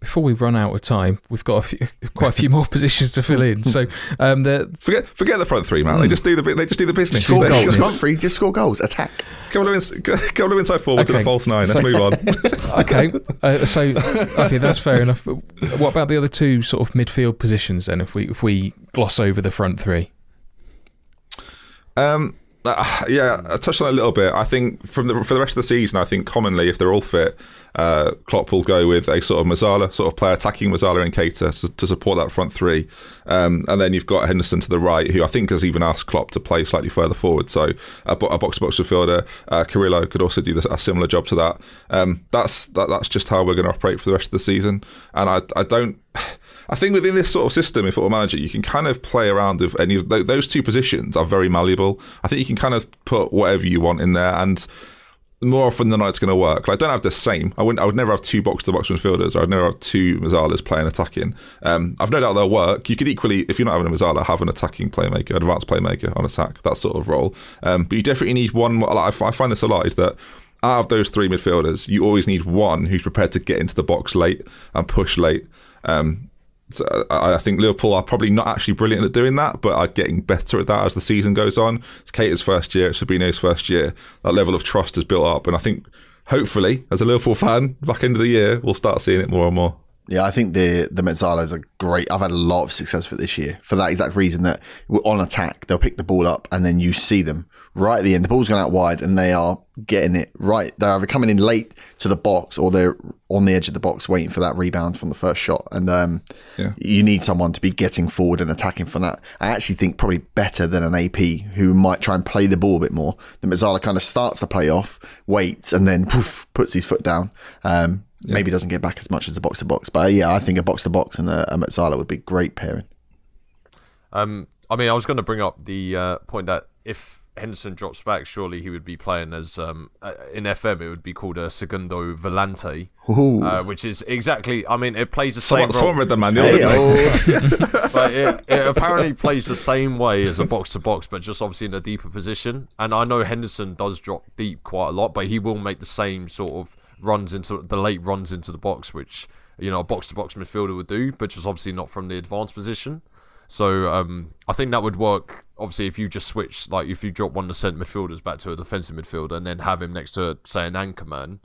before we run out of time, we've got a few, quite a few more positions to fill in. So um, the Forget forget the front three, man. They just do the bu- they just do the business. Score They- goals, just- front three, just score goals, attack. Couple of ins- couple of inside forward to the Okay. false nine. Let's So- move on. okay, uh, so okay, that's fair enough. But what about the other two sort of midfield positions then? If we if we gloss over the front three, Um, uh, yeah, I touched on a little bit. I think from the for the rest of the season, I think commonly if they're all fit, uh, Klopp will go with a sort of Mezzala sort of player attacking Mezzala and Keita to, to support that front three, um, and then you've got Henderson to the right, who I think has even asked Klopp to play slightly further forward. So a, a box box midfielder, uh, Carrillo could also do this, a similar job to that. Um, that's that, that's just how we're going to operate for the rest of the season, and I I don't. I think within this sort of system if in Football Manager, you can kind of play around with any of those two positions are very malleable. I think you can kind of put whatever you want in there, and more often than not, it's going to work. Like, I don't have the same. I wouldn't. I would never have two box to box midfielders. I'd never have two Mezzalas playing attacking. Um, I've no doubt they'll work. You could equally, if you're not having a Mezzala, have an attacking playmaker, advanced playmaker on attack, that sort of role. Um, but you definitely need one. Like, I find this a lot is that out of those three midfielders, you always need one who's prepared to get into the box late and push late. Um, I think Liverpool are probably not actually brilliant at doing that, but are getting better at that as the season goes on. It's Keita's first year, it's Fabinho's first year. That level of trust has built up, and I think hopefully, as a Liverpool fan, back end of the year, we'll start seeing it more and more. Yeah, I think the the Mezzalas are great. I've had a lot of success with this year for that exact reason that we're on attack, they'll pick the ball up and then you see them right at the end. The ball's going out wide and they are getting it right. They're either coming in late to the box or they're on the edge of the box waiting for that rebound from the first shot. And um, Yeah. you need someone to be getting forward and attacking from that. I actually think probably better than an AP who might try and play the ball a bit more. The Mezzala kind of starts the play off, waits, and then poof, puts his foot down. Um, Maybe doesn't get back as much as a box to box, but uh, yeah, I think a box to box and a, a Mezzala would be great pairing. Um, I mean, I was going to bring up the uh, point that if Henderson drops back, surely he would be playing as um, uh, in FM. It would be called a segundo volante, uh, which is exactly. I mean, it plays the Someone, same someone role, read the manual. Hey, oh. but it, it apparently plays the same way as a box to box, but just obviously in a deeper position. And I know Henderson does drop deep quite a lot, but he will make the same sort of runs into the late runs into the box, which you know a box to box midfielder would do, but just obviously not from the advanced position. So um, I think that would work. Obviously, if you just switch, like if you drop one of the centre midfielders back to a defensive midfielder and then have him next to say an anchor man,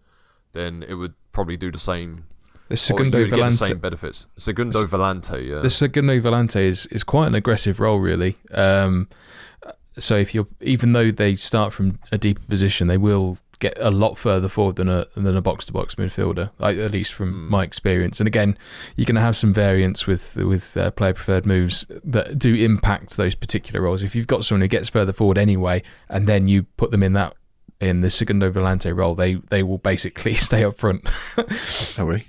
then it would probably do the same. the Segundo get the Volante. same benefits. Segundo Volante, yeah. The Segundo Volante is, is quite an aggressive role, really. Um, so if you're even though they start from a deeper position, they will get a lot further forward than a than a box to box midfielder, like, at least from my experience. And again, you're going to have some variance with with uh, player preferred moves that do impact those particular roles. If you've got someone who gets further forward anyway, and then you put them in that in the segundo volante role, they they will basically stay up front. Oh, really?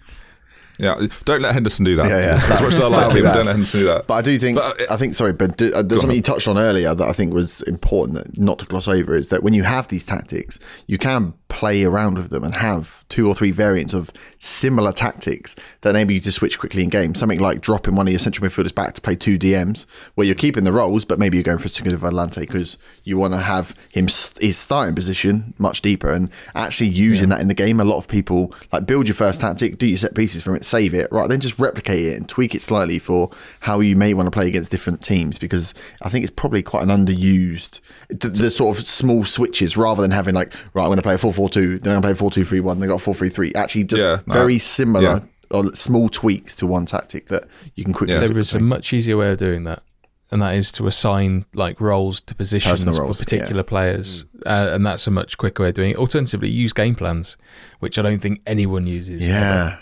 Yeah, don't let Henderson do that. Yeah, yeah. As much as I like him, don't let Henderson do that. But I do think, But, uh, I think, sorry, but do, uh, there's something you touched on earlier that I think was important that not to gloss over is that when you have these tactics, you can play around with them and have two or three variants of similar tactics that enable you to switch quickly in game. Something like dropping one of your central midfielders back to play two DMs, where you're keeping the roles, but maybe you're going for a Segundo Volante because you want to have him his starting position much deeper and actually using that in the game. A lot of people like build your first tactic, do your set pieces from it, save it, right? Then just replicate it and tweak it slightly for how you may want to play against different teams because I think it's probably quite an underused the, the sort of small switches rather than having like right, I'm going to play a four four two, then I'm going to play four two three one, then I got a four three three. Actually, just Yeah, no. very similar. Yeah. Or small tweaks to one tactic that you can quickly. Yeah. there is a much easier way of doing that, and that is to assign like roles to positions roles, for particular players, uh, and that's a much quicker way of doing it. Alternatively, use game plans, which I don't think anyone uses. ever. yeah.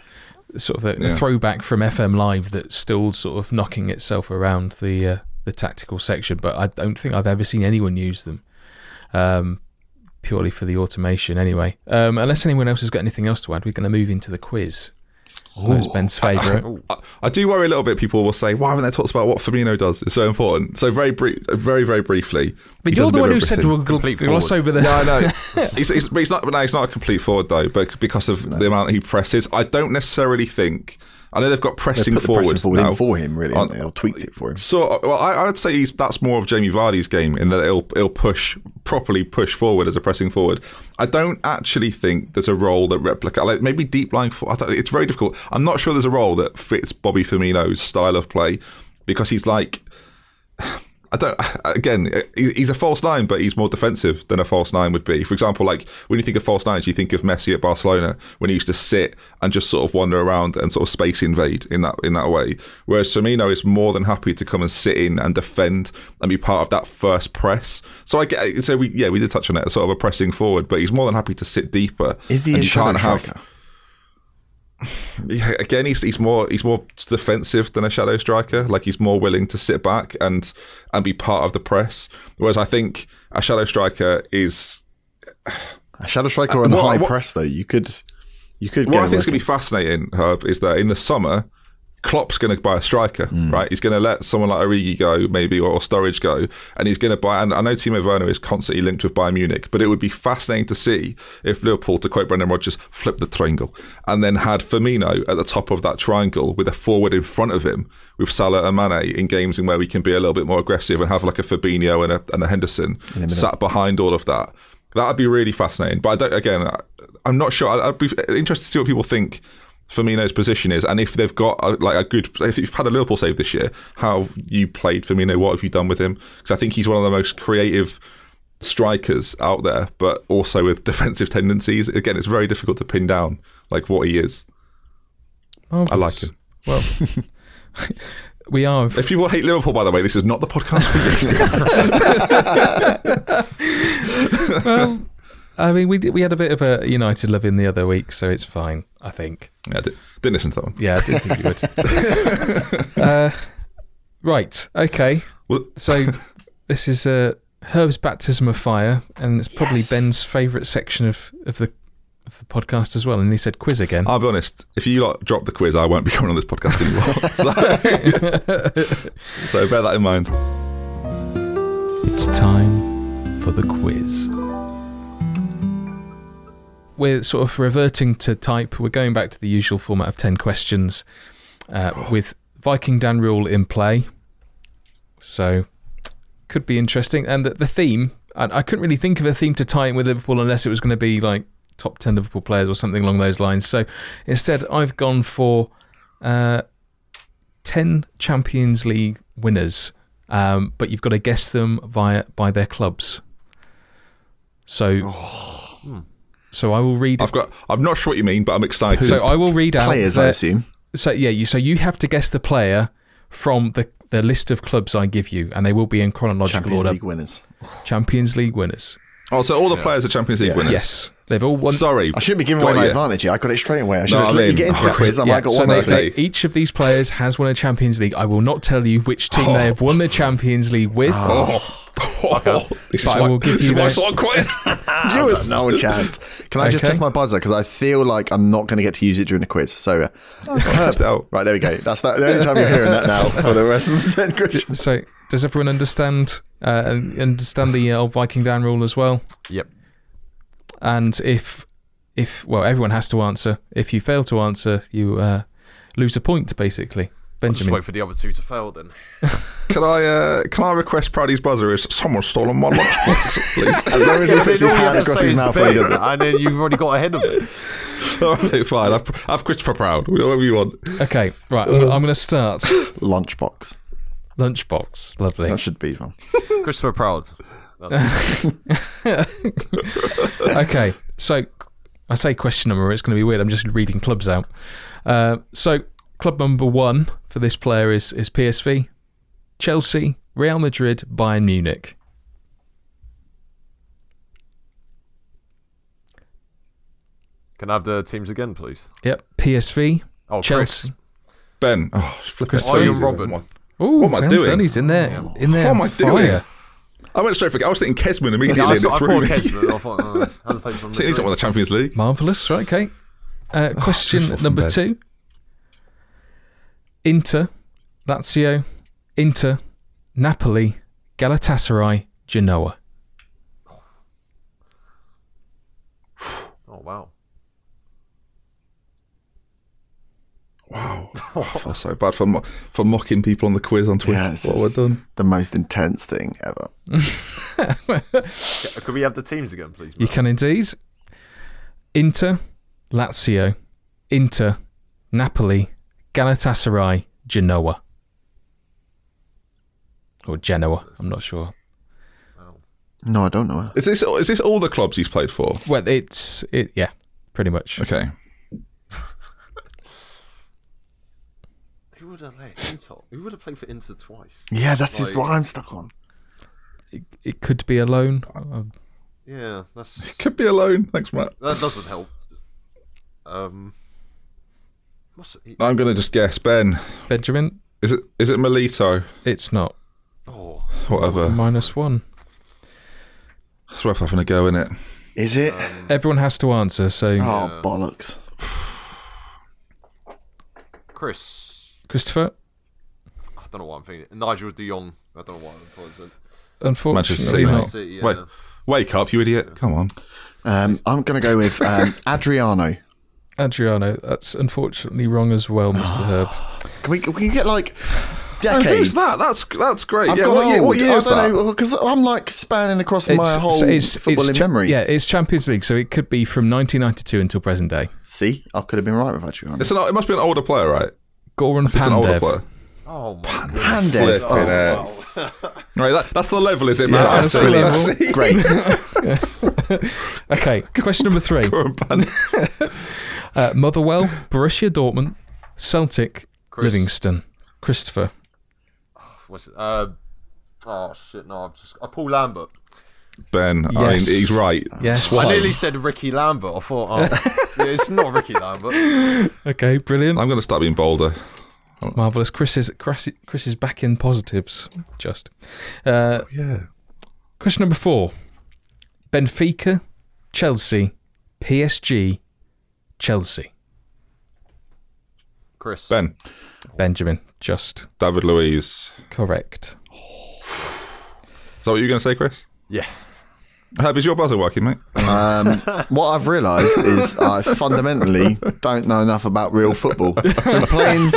sort of a, Yeah. throwback from FM Live that's still sort of knocking itself around the uh, the tactical section, but I don't think I've ever seen anyone use them. Um, purely for the automation, anyway. Um, unless anyone else has got anything else to add, we're going to move into the quiz. That's Ben's favourite. I, I do worry a little bit. People will say, "Why haven't they talked about what Firmino does? It's so important." So very brief, very very briefly. But you're the one who said everything. we'll Complete gloss forward. over the. No, I know. he's, he's, but he's not. No, he's not a complete forward though. But because of the amount he presses, I don't necessarily think. I know they've got pressing put the forward, pressing forward now. for him, really. On- they? Or tweaked it for him. So, well, I, I would say he's, that's more of Jamie Vardy's game in that it'll it'll push properly push forward as a pressing forward. I don't actually think there's a role that replicate like maybe deep lying for. It's very difficult. I'm not sure there's a role that fits Bobby Firmino's style of play because he's like. I don't. Again, uh, he's a false nine, but he's more defensive than a false nine would be. For example, like when you think of false nines, you think of Messi at Barcelona when he used to sit and just sort of wander around and sort of space invade in that in that way. Whereas Firmino is more than happy to come and sit in and defend and be part of that first press. So I get. So we yeah we did touch on it, sort of a pressing forward, but he's more than happy to sit deeper. Is he and a shadow can't have- striker? yeah, again, he's he's more he's more defensive than a shadow striker. Like he's more willing to sit back and and be part of the press. Whereas I think a shadow striker is A shadow striker uh, on what- high what- press, though. You could, you could. what get I think is going to be fascinating, Herb, is that in the summer, Klopp's going to buy a striker, Hmm. right? He's going to let someone like Origi go, maybe, or, or Sturridge go, and he's going to buy. And I know Timo Werner is constantly linked with Bayern Munich, but it would be fascinating to see if Liverpool, to quote Brendan Rodgers, flipped the triangle and then had Firmino at the top of that triangle with a forward in front of him with Salah and Mane in games in where we can be a little bit more aggressive and have like a Fabinho and a, and a Henderson sat behind all of that. That'd be really fascinating. But I don't. Again, I- I'm not sure. I'd be interested to see what people think Firmino's position is, and if they've got a, like a good. If you've had a Liverpool save this year, how you played Firmino? What have you done with him? Because I think he's one of the most creative strikers out there, but also with defensive tendencies. Again, it's very difficult to pin down like what he is. I like him. Well, we are. If people hate Liverpool, by the way, this is not the podcast for you. well, I mean, we did, we had a bit of a United love in the other week, so it's fine. I think. yeah, I di- didn't listen to that one. Yeah, I didn't think you would. uh, right. Okay. Well- So this is uh, Herb's baptism of fire, and it's probably Ben's favourite section of, of the of the podcast as well. And he said quiz again. I'll be honest. If you lot drop the quiz, I won't be coming on this podcast anymore. so, so bear that in mind. It's time for the quiz. We're sort of reverting to type. We're going back to the usual format of 10 questions uh, with Viking Dan rule in play. So, could be interesting. And the, the theme, I, I couldn't really think of a theme to tie in with Liverpool unless it was going to be like top 10 Liverpool players or something along those lines. So, instead, I've gone for uh, 10 Champions League winners um, but you've got to guess them via by their clubs. So, so I will read. I've got. I'm not sure what you mean, but I'm excited. So I will read out. Players, I assume. so yeah, you so you have to guess the player from the the list of clubs I give you, and they will be in chronological Champions order. League winners. Champions League winners. Oh, so all the players are Champions League Yeah. winners. Yes, they've all won. Sorry, I shouldn't be giving Got away my you. advantage here. I got it straight away. I should No, just I let you get into the quiz. I Yeah, might got so one they- two. they- each of these players has won a Champions League. I will not tell you which team they have won the Champions League with. Oh, this is But I why, will give is you why I that- sort of quit. You have no chance. Can I just test my buzzer? Because I feel like I'm not going to get to use it during the quiz. So, uh, Test it out. right, there we go. That's the, the only time you're hearing that now for the rest of the ten questions. So, does everyone understand uh, understand the uh, old Viking down rule as well? Yep. And if if well, everyone has to answer. If you fail to answer, you uh, lose a point. Basically, I'll just wait for the other two to fail then. Can I uh, can I request Praddy's buzzer is someone stolen my lunchbox, please? As long as he puts his you hand have across his mouth when he does it. And then you've already got ahead of it. All right, fine. I've, I've Christopher Proud. Whatever you want. Okay, right. I'm, I'm going to start. Lunchbox. Lunchbox, lovely. That should be one. Christopher Proud. That's- okay, so I say question number. It's going to be weird. I'm just reading clubs out. Uh, so club number one for this player is is PSV, Chelsea, Real Madrid, Bayern Munich. Can I have the teams again, please? Yep, PSV, Oh, Chelsea. Chris. Ben. Oh, flipping Christopher. Arjen Robben. Ooh, What am I doing? He's in there. In there. What am I doing? Fire. I went straight for. I was thinking Kezman immediately. Yeah, I, and thought, I thought. Kezman. I thought, uh, hasn't played from See, He's not won the Champions League. Marvelous. Right. Okay. Uh, question Christopher number Ben. two. Inter, Lazio, Inter, Napoli, Galatasaray, Genoa. Oh, wow. Wow. I feel so bad for mo- for mocking people on the quiz on Twitter. Yeah, it's what have I just- done? The most intense thing ever. Could we have the teams again, please? You can indeed. Inter, Lazio, Inter, Napoli, Galatasaray, Genoa. Or Genoa, I'm not sure. No, I don't know. Is this is this all the clubs he's played for? Well, it's it, yeah, pretty much. Okay. Would have played Inter? Who would have played for Inter twice? Yeah, that's Like- what I'm stuck on. It, it could be a loan. Um, Yeah, that's Could be alone. Thanks, Matt. that doesn't help. Um, what's it? I'm gonna just guess. Ben. Benjamin, Is it is it Milito? it's not. Oh, Whatever. Minus one. It's worth having a go in it. Is it? Everyone has to answer. So, oh, bollocks. Chris. Christopher, I don't know what I'm thinking. Nigel De Jong. I don't know what I'm thinking. unfortunately Manchester City, City, yeah. Wait, wake up, you idiot! Come on. Um, I'm going to go with um, Adriano. Adriano, that's unfortunately wrong as well, Mr. Herb. Can we, can we get like Oh, decades? who's that? That's that's great. I've yeah, gone what year, what year I that? don't know because I'm like spanning across my whole so footballing cha- memory. Yeah, it's Champions League, so it could be from 1992 until present day. See, I could have been right with Adriano. It's an, it must be an older player, right? Goran It's an older Pandev. player. Oh my Pandev. Flipping Oh, heck. Right, that, that's the level, is it, yeah, Matt? that's the brilliant. level. Great. Okay, question number three. Uh, Motherwell, Borussia Dortmund, Celtic, Chris. Livingston. Christopher. What's it? Uh, oh shit! No, I'm just. I Paul Lambert. Ben, I mean, he's right. Yes. I nearly said Ricky Lambert. I thought, oh, yeah, it's not Ricky Lambert. Okay, brilliant. I'm going to start being bolder. Marvellous. Chris is, Chris, Chris is back in positives. Just. Uh, Yeah. question number four Benfica, Chelsea, PSG, Chelsea. Chris. Ben, Benjamin. Just David Luiz. correct. Is that what you were going to say, Chris? Yeah. Herb, is your buzzer working, mate? Um, what I've realised is I fundamentally don't know enough about real football. I'm playing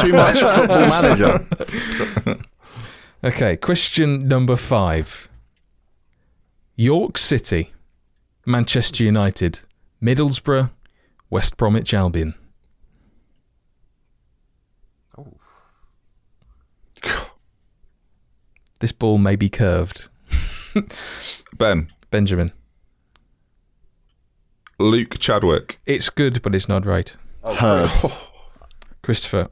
too much football manager. Okay, question number five York City, Manchester United, Middlesbrough, West Bromwich Albion. This ball may be curved. Ben, Benjamin. Luke Chadwick. It's good, but it's not right. Herb. Christopher.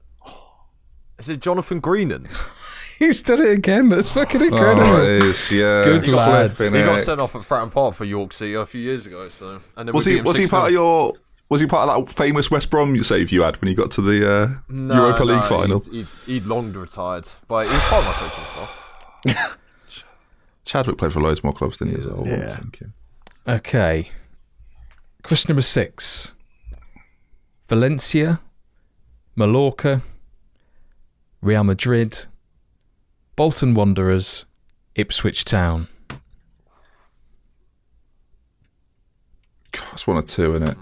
Is it Jonathan Greening? He's done it again. That's fucking incredible. Oh, it is, yeah. Good lad. He got sent off at Fratton Park for York City a few years ago. So and then Was he was he 6-0. part of your was he part of that famous West Brom save you had when you got to the uh, No, Europa no, League final? He'd, he'd, he'd long retired, but he was part of my coaching staff. Chadwick played for loads more clubs than he is well. I'm Yeah. thinking. Okay. Question number six Valencia, Mallorca, Real Madrid, Bolton Wanderers, Ipswich Town. God, That's one or two, isn't it?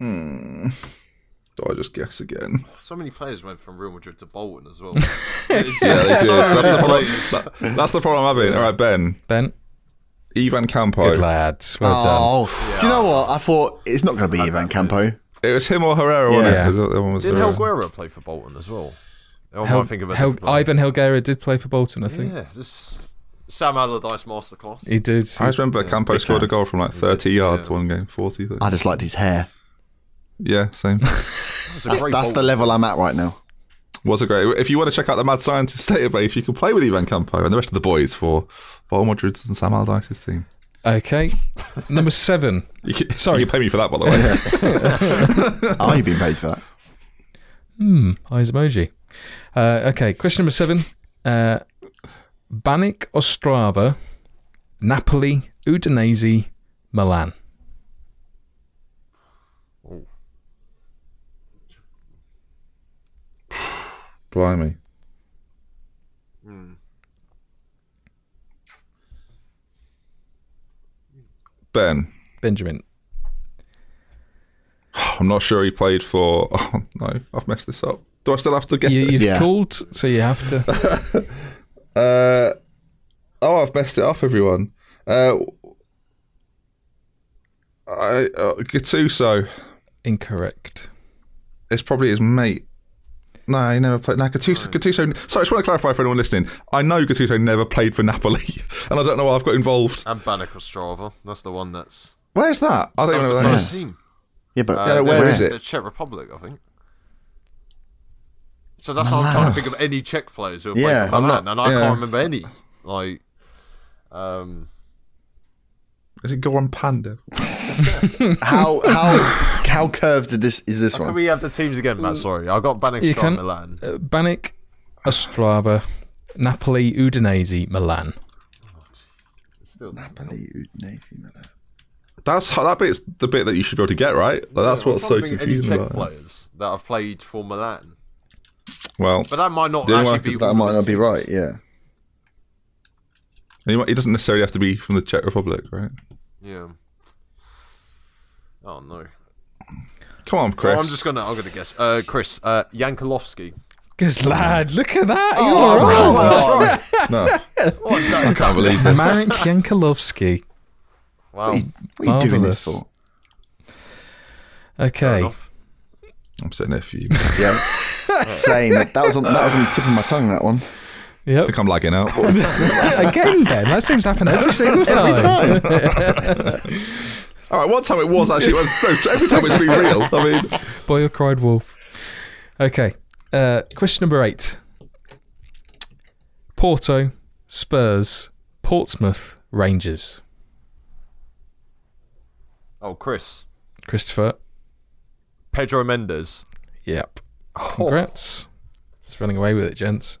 Hmm. Do I just guess again? So many players went from Real Madrid to Bolton as well. Yeah, they did. So that's, the problem, that- that's the problem I'm having. All right, Ben. Ben, Ivan Campo. good lads. Well oh, done. Oh, do you know what? I thought it's not going to be Ivan Campo. It was him or Herrera, wasn't Yeah. it? Was that one was Didn't Herrera? Helguera play for Bolton as well? Or am I Hel- thinking of a Hel- different? Ivan Helguera did play for Bolton, I think. Yeah, just Sam Allardyce masterclass. He did. I just remember Campo scored a goal from like 30 yards Yeah. one game, 40. I think. I just liked his hair. Yeah, same. That's, That's, that's the level I'm at right now. was a great. If you want to check out the Mad Scientist database, you can play with Ivan Campo and the rest of the boys for Real Madrid's and Sam Allardyce's team. Okay. Number seven. You can, Sorry. you can pay me for that, by the way. Are you being paid for that? Hmm. Eyes emoji. Uh, okay. Question number seven. Uh, Banik Ostrava, Napoli, Udinese, Milan. Blimey. Ben, Benjamin. I'm not sure he played for. Oh no, I've messed this up. Do I still have to get? You, you've Yeah. called, so you have to. Uh, oh, I've messed it up, everyone. Uh, I, uh, Gattuso. Incorrect. It's probably his mate. No, he never played. No, Gattuso. Gattuso. Sorry, I just want to clarify for anyone listening. I know Gattuso never played for Napoli, and I don't know why I've got involved. And Banik Ostrava. That's the one that's. Where's that? I don't That even know where that first is. team. Yeah, but Uh, Yeah, the- where is it? The Czech Republic, I think. So that's why I'm trying to think of any Czech players who have Yeah, played for I'm Milan, not- and I yeah. can't remember any. Like, um, Is it Goran Pandev? how how how curved did this is this one? can we have the teams again, Matt? Sorry, I got Banik You Ostrava can. Milan. Uh, Banik Ostrava, Napoli, Udinese, Milan. Still, Napoli, Udinese, Milan. That's that bit's the bit that you should be able to get right. Like, that's I'm what's so to think of confusing Any about it. players that have played for Milan, Well, but that might not actually be. That might his not be right. Yeah. He, he doesn't necessarily have to be from the Czech Republic, right? Yeah. Oh no. Come on, Chris. Well, I'm just gonna. I'm gonna guess. Uh, Chris. Uh, Jankulovski. Good lad. Look at that. You're Oh, all right. come on. No, I can't believe it. Marek Jankulovski. Wow. What are you doing this Marvellous. for? Okay. I'm sitting there for you. Yeah. Same. That was on that was on the tip of my tongue. That one. I Yep. think I'm lagging out. Again, Ben. That seems to happen every single time. All right, one time it was actually. Well, no, every time it's been real. I mean, Boy who cried wolf. Okay. Uh, question number eight. Porto, Spurs, Portsmouth, Rangers. Oh, Chris. Christopher. Pedro Mendes. Yep. Congrats. Just running away with it, gents.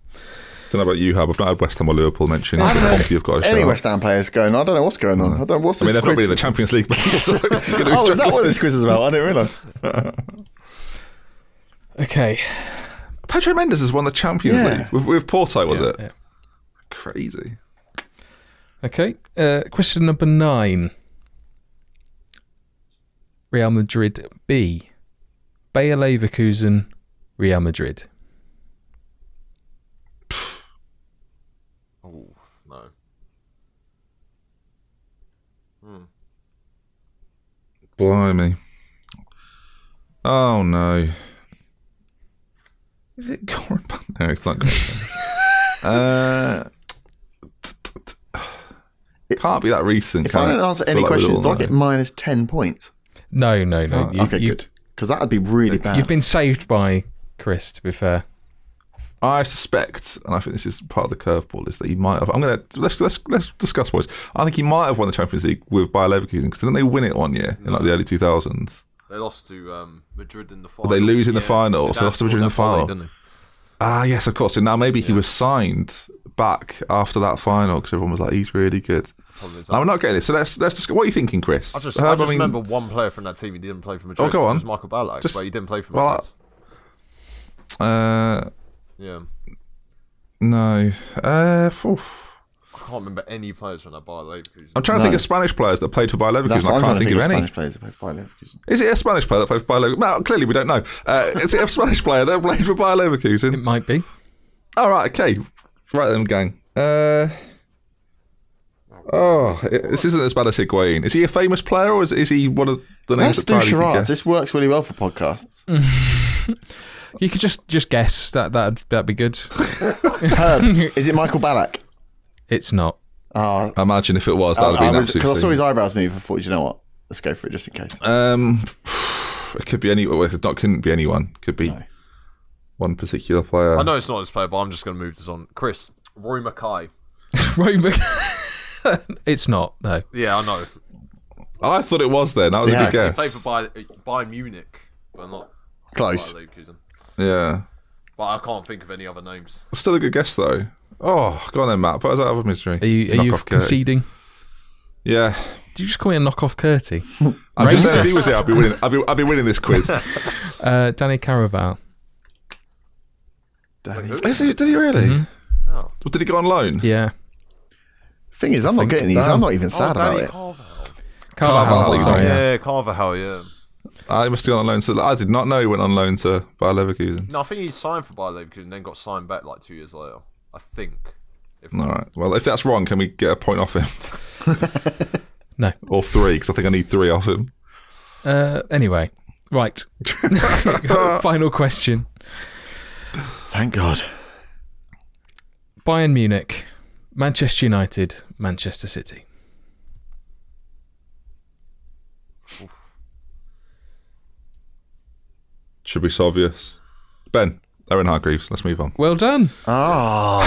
Don't know about you, Hub. I've not had West Ham or Liverpool mentioned. I But don't know. Pompey have got a shout. Any West Ham players going? I don't know what's going on. I don't know what's I mean, this they've not been in the Champions League. But so, you know, Oh, is that what this quiz is about? I didn't realise. Okay. Pedro Mendes has won the Champions Yeah. League with, with Porto, was it? yeah. Crazy. Okay. Uh, question number nine. Real Madrid B. Bayer Leverkusen, Real Madrid. Oh no. Blimey. Oh no. Is it Goran Pan- No, it's not Goran Pan- Uh, it can't be that recent. If I don't answer any questions, do I get minus ten points? No, no, no. You- okay, you- good. Because that would be really bad. You've been saved by Chris, to be fair. I suspect, and I think this is part of the curveball, is that he might have. I'm gonna let's let's let's discuss boys. I think he might have won the Champions League with Bayer Leverkusen because didn't they win it one year in like the early 2000s? They lost to um, Madrid in the final. they lose in the final, Zidane so they lost to Madrid in the volley, final. Ah, yes, of course. And now maybe he was signed back after that final because everyone was like, he's really good. No, we're not getting this. So let's let's discuss. What are you thinking, Chris? I just, Herb, I just mean- remember one player from that team He didn't play for Madrid. Oh, go on. It on. was Michael Ballack, Just- but he didn't play for well, Madrid. Uh, yeah. no. Uh, phew. I can't remember any players from that Bayer Leverkusen. I'm trying to think No. of Spanish players that played for Bayer Leverkusen. That's I what I'm can't trying to think, think of any. Spanish players that play for Bayer Leverkusen. Is it a Spanish player that played for Bayer Leverkusen? Well, clearly we don't know. Uh, is it a Spanish player that played for Bayer Leverkusen? It might be. All right, okay. Right then, gang. Uh, oh, this isn't as bad as Higuain. Is he a famous player or is, is he one of the names Let's that do Tyler could charades. guess? This works really well for podcasts. You could just just guess that that that'd be good. Herb, is it Michael Ballack? It's not. Oh, Imagine if it was, that would I have been was because I saw his eyebrows move. I thought, you know what? Let's go for it just in case. Um, it could be any. Well, it not couldn't be anyone. Could be No. one particular player. I know it's not this player, but I'm just going to move this on. Chris, Roy Makaay. Right, but- it's not. No. Yeah, I know. I thought it was. Then that was Yeah, a good He played for Bayern, Bayern Munich, but not Close. Bayer Leverkusen. Yeah, But I can't think of any other names. still a good guess though. Oh, go on then, Matt. Put us out of misery. Are you are you off Curty. conceding? Yeah, Did you just call me a knockoff Curty? I'm just saying, if he was here, I'd be winning. I'd be, I'd be winning this quiz. Uh, Danny Caraval. Is he, did he really? Mm-hmm. Oh. Did he go on loan? Yeah. Thing is, I'm not getting these. I'm not even sad oh, about Danny it. Carvajal. Carvajal. Carvajal, sorry. yeah. Yeah, Carvajal, yeah. I must have gone on loan. To, I did not know he went on loan to Bayer Leverkusen. No, I think he signed for Bayer Leverkusen and then got signed back like two years later. I think. If All right. Well, if that's wrong, can we get a point off him No. or three? Because I think I need three off him. Uh, anyway, right. Final question. Thank God. Bayern Munich, Manchester United, Manchester City. Should be so obvious. Ben, Owen Hargreaves. Let's move on. Well done, Oh,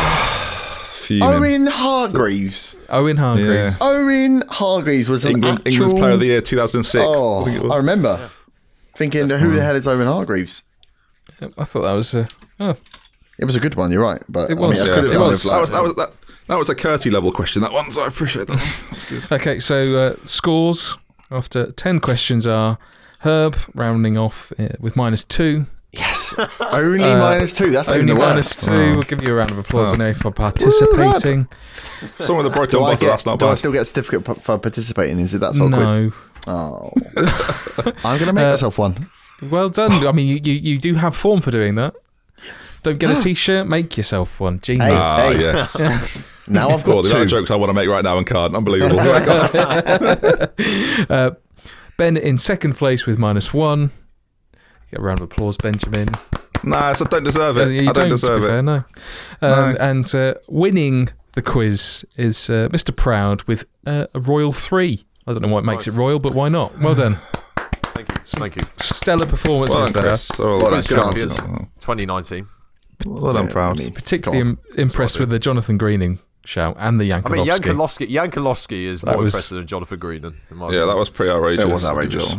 Fuming. Owen Hargreaves. Owen Hargreaves. yeah. Owen Hargreaves was an England, actual. England's Player of the Year 2006. Oh, I think it was. I remember thinking, who the hell is Owen Hargreaves? I thought that was. Uh, oh, It was a good one. You're right, but It I mean, was, yeah, could it was. that was that was that, that was a Curty level question. That one, so I appreciate that. One. okay, so uh, scores after ten questions are Herb rounding off uh, with minus two. yes, only minus two. That's not even Only the minus worst. two. We'll give you a round of applause anyway for participating. Someone with a broken Do I bottle. get? That's not Do I still get a certificate for participating? Is it that sort of quiz? No. Oh, I'm gonna make Uh, myself one. Well done. I mean, you, you, you do have form for doing that. Yes. Don't get a t-shirt, make yourself one. Genius. Hey. Ah, yes. Now I've Oh, got the amount of jokes I want to make right now and can't. Unbelievable. Uh, ben in second place with minus one. Get a round of applause, Benjamin. nah, so I don't deserve it. you I don't to deserve be it. fair, no. Um, And uh, winning the quiz is uh, Mr. Proud with uh, a Royal 3. I don't know why it makes Nice. it royal, but why not? Well done. Thank you. Thank you. Stellar performance. Well done, there. Chris. Oh, Well Quiz done, good champions, answers. 2019. Well done, Yeah, proud. I mean, Particularly im- impressed with the Jonathan Greening shout and the I mean, Jankulovski, Jankulovski is That more was- impressive than Jonathan Greening. in my Yeah, that was pretty outrageous. It was outrageous.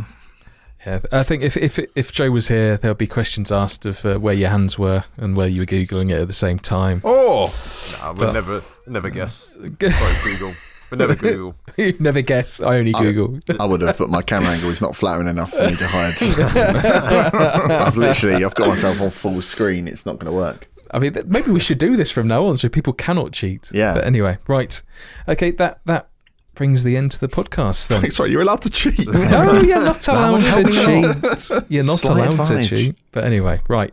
Yeah, I think if if if Joe was here, there would be questions asked of uh, where your hands were and where you were googling it at the same time. Oh, Nah, we'll never, never guess. Sorry, Google. We'll never Google. you never guess. I only Google. I would have, but my camera angle is not flattering enough for me to hide. I've literally, I've got myself on full screen. It's not going to work. I mean, maybe we should do this from now on so people cannot cheat. Yeah. But anyway, right. Okay, that that brings the end to the podcast then. sorry, you're allowed to cheat. no, you're not allowed to cheat. You're not Slight allowed advantage. to cheat. But anyway, right.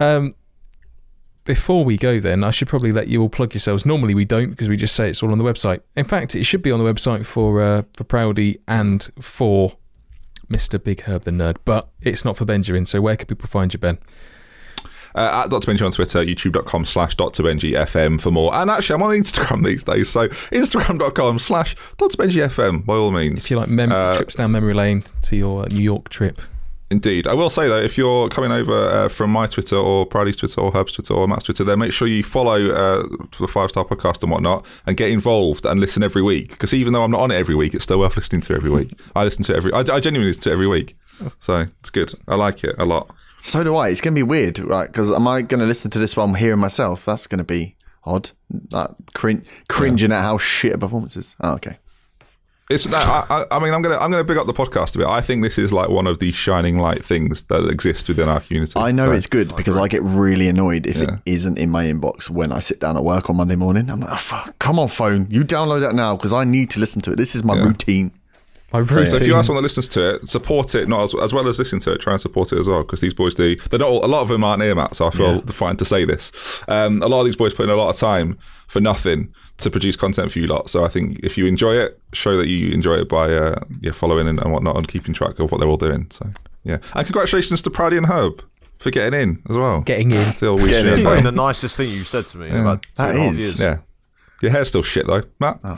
Um, before we go, then I should probably let you all plug yourselves. Normally we don't because we just say it's all on the website. In fact, it should be on the website for uh, for Proudy and for Mr. Big Herb the Nerd, but it's not for Benjamin. So where can people find you, Ben? Uh, at Dr. Benji on Twitter, youtube.com slash Dr. Benji FM for more. And actually, I'm on Instagram these days, so instagram.com slash Dr. Benji FM, by all means. If you like mem- Uh, trips down memory lane to your New York trip. Indeed. I will say though, if you're coming over uh, from my Twitter or Pridey's Twitter or Herb's Twitter or Matt's Twitter, then make sure you follow uh, the Five Star Podcast and whatnot and get involved and listen every week. Because even though I'm not on it every week, it's still worth listening to every week. I listen to it every. I, I genuinely listen to it every week, so it's good. I like it a lot. So do I. It's going to be weird, right? Because am I going to listen to this while I'm hearing myself? That's going to be odd. That cring- cringing at how shit a performance is. Oh, okay. It's no, I, I- I mean I'm gonna I'm gonna pick up the podcast a bit. I think this is like one of the shining light things that exist within our community. I know So- it's good because I get really annoyed if Yeah. it isn't in my inbox when I sit down at work on Monday morning. I'm like, oh, fuck, come on, phone, you download that now because I need to listen to it. This is my Yeah. routine. My So routine. So if you are someone that listens to it, support it. Not as, as well as listen to it. Try and support it as well because these boys do. They're not all, a lot of them aren't here, Matt. So I feel fine to say this. Um, a lot of these boys put in a lot of time for nothing to produce content for you lot. So I think if you enjoy it, show that you enjoy it by uh, yeah following and, and whatnot and keeping track of what they're all doing. So yeah, and congratulations to Proudy and Herb for getting in as well. Getting in. Still, we Getting should- in. Probably the nicest thing you've said to me in about two That and is, years. Yeah. Your hair's still shit though, Matt.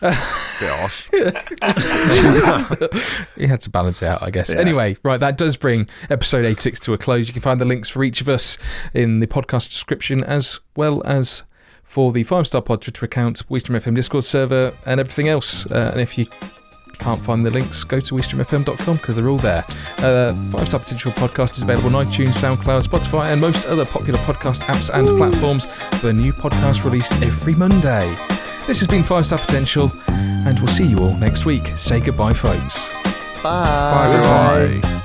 Bit harsh. You had to balance it out, I guess. Anyway, right, that does bring episode 86 to a close. You can find the links for each of us in the podcast description, as well as for the Five Star Pod Twitter account, Wisdom FM Discord server, and everything else. Uh, and if you can't find the links, go to wisdomfm.com because they're all there. Uh, Five Star Potential Podcast is available on iTunes, SoundCloud, Spotify, and most other popular podcast apps and platforms, with a new podcast released every Monday. This has been Five Star Potential, and we'll see you all next week. Say goodbye, folks. Bye. Bye.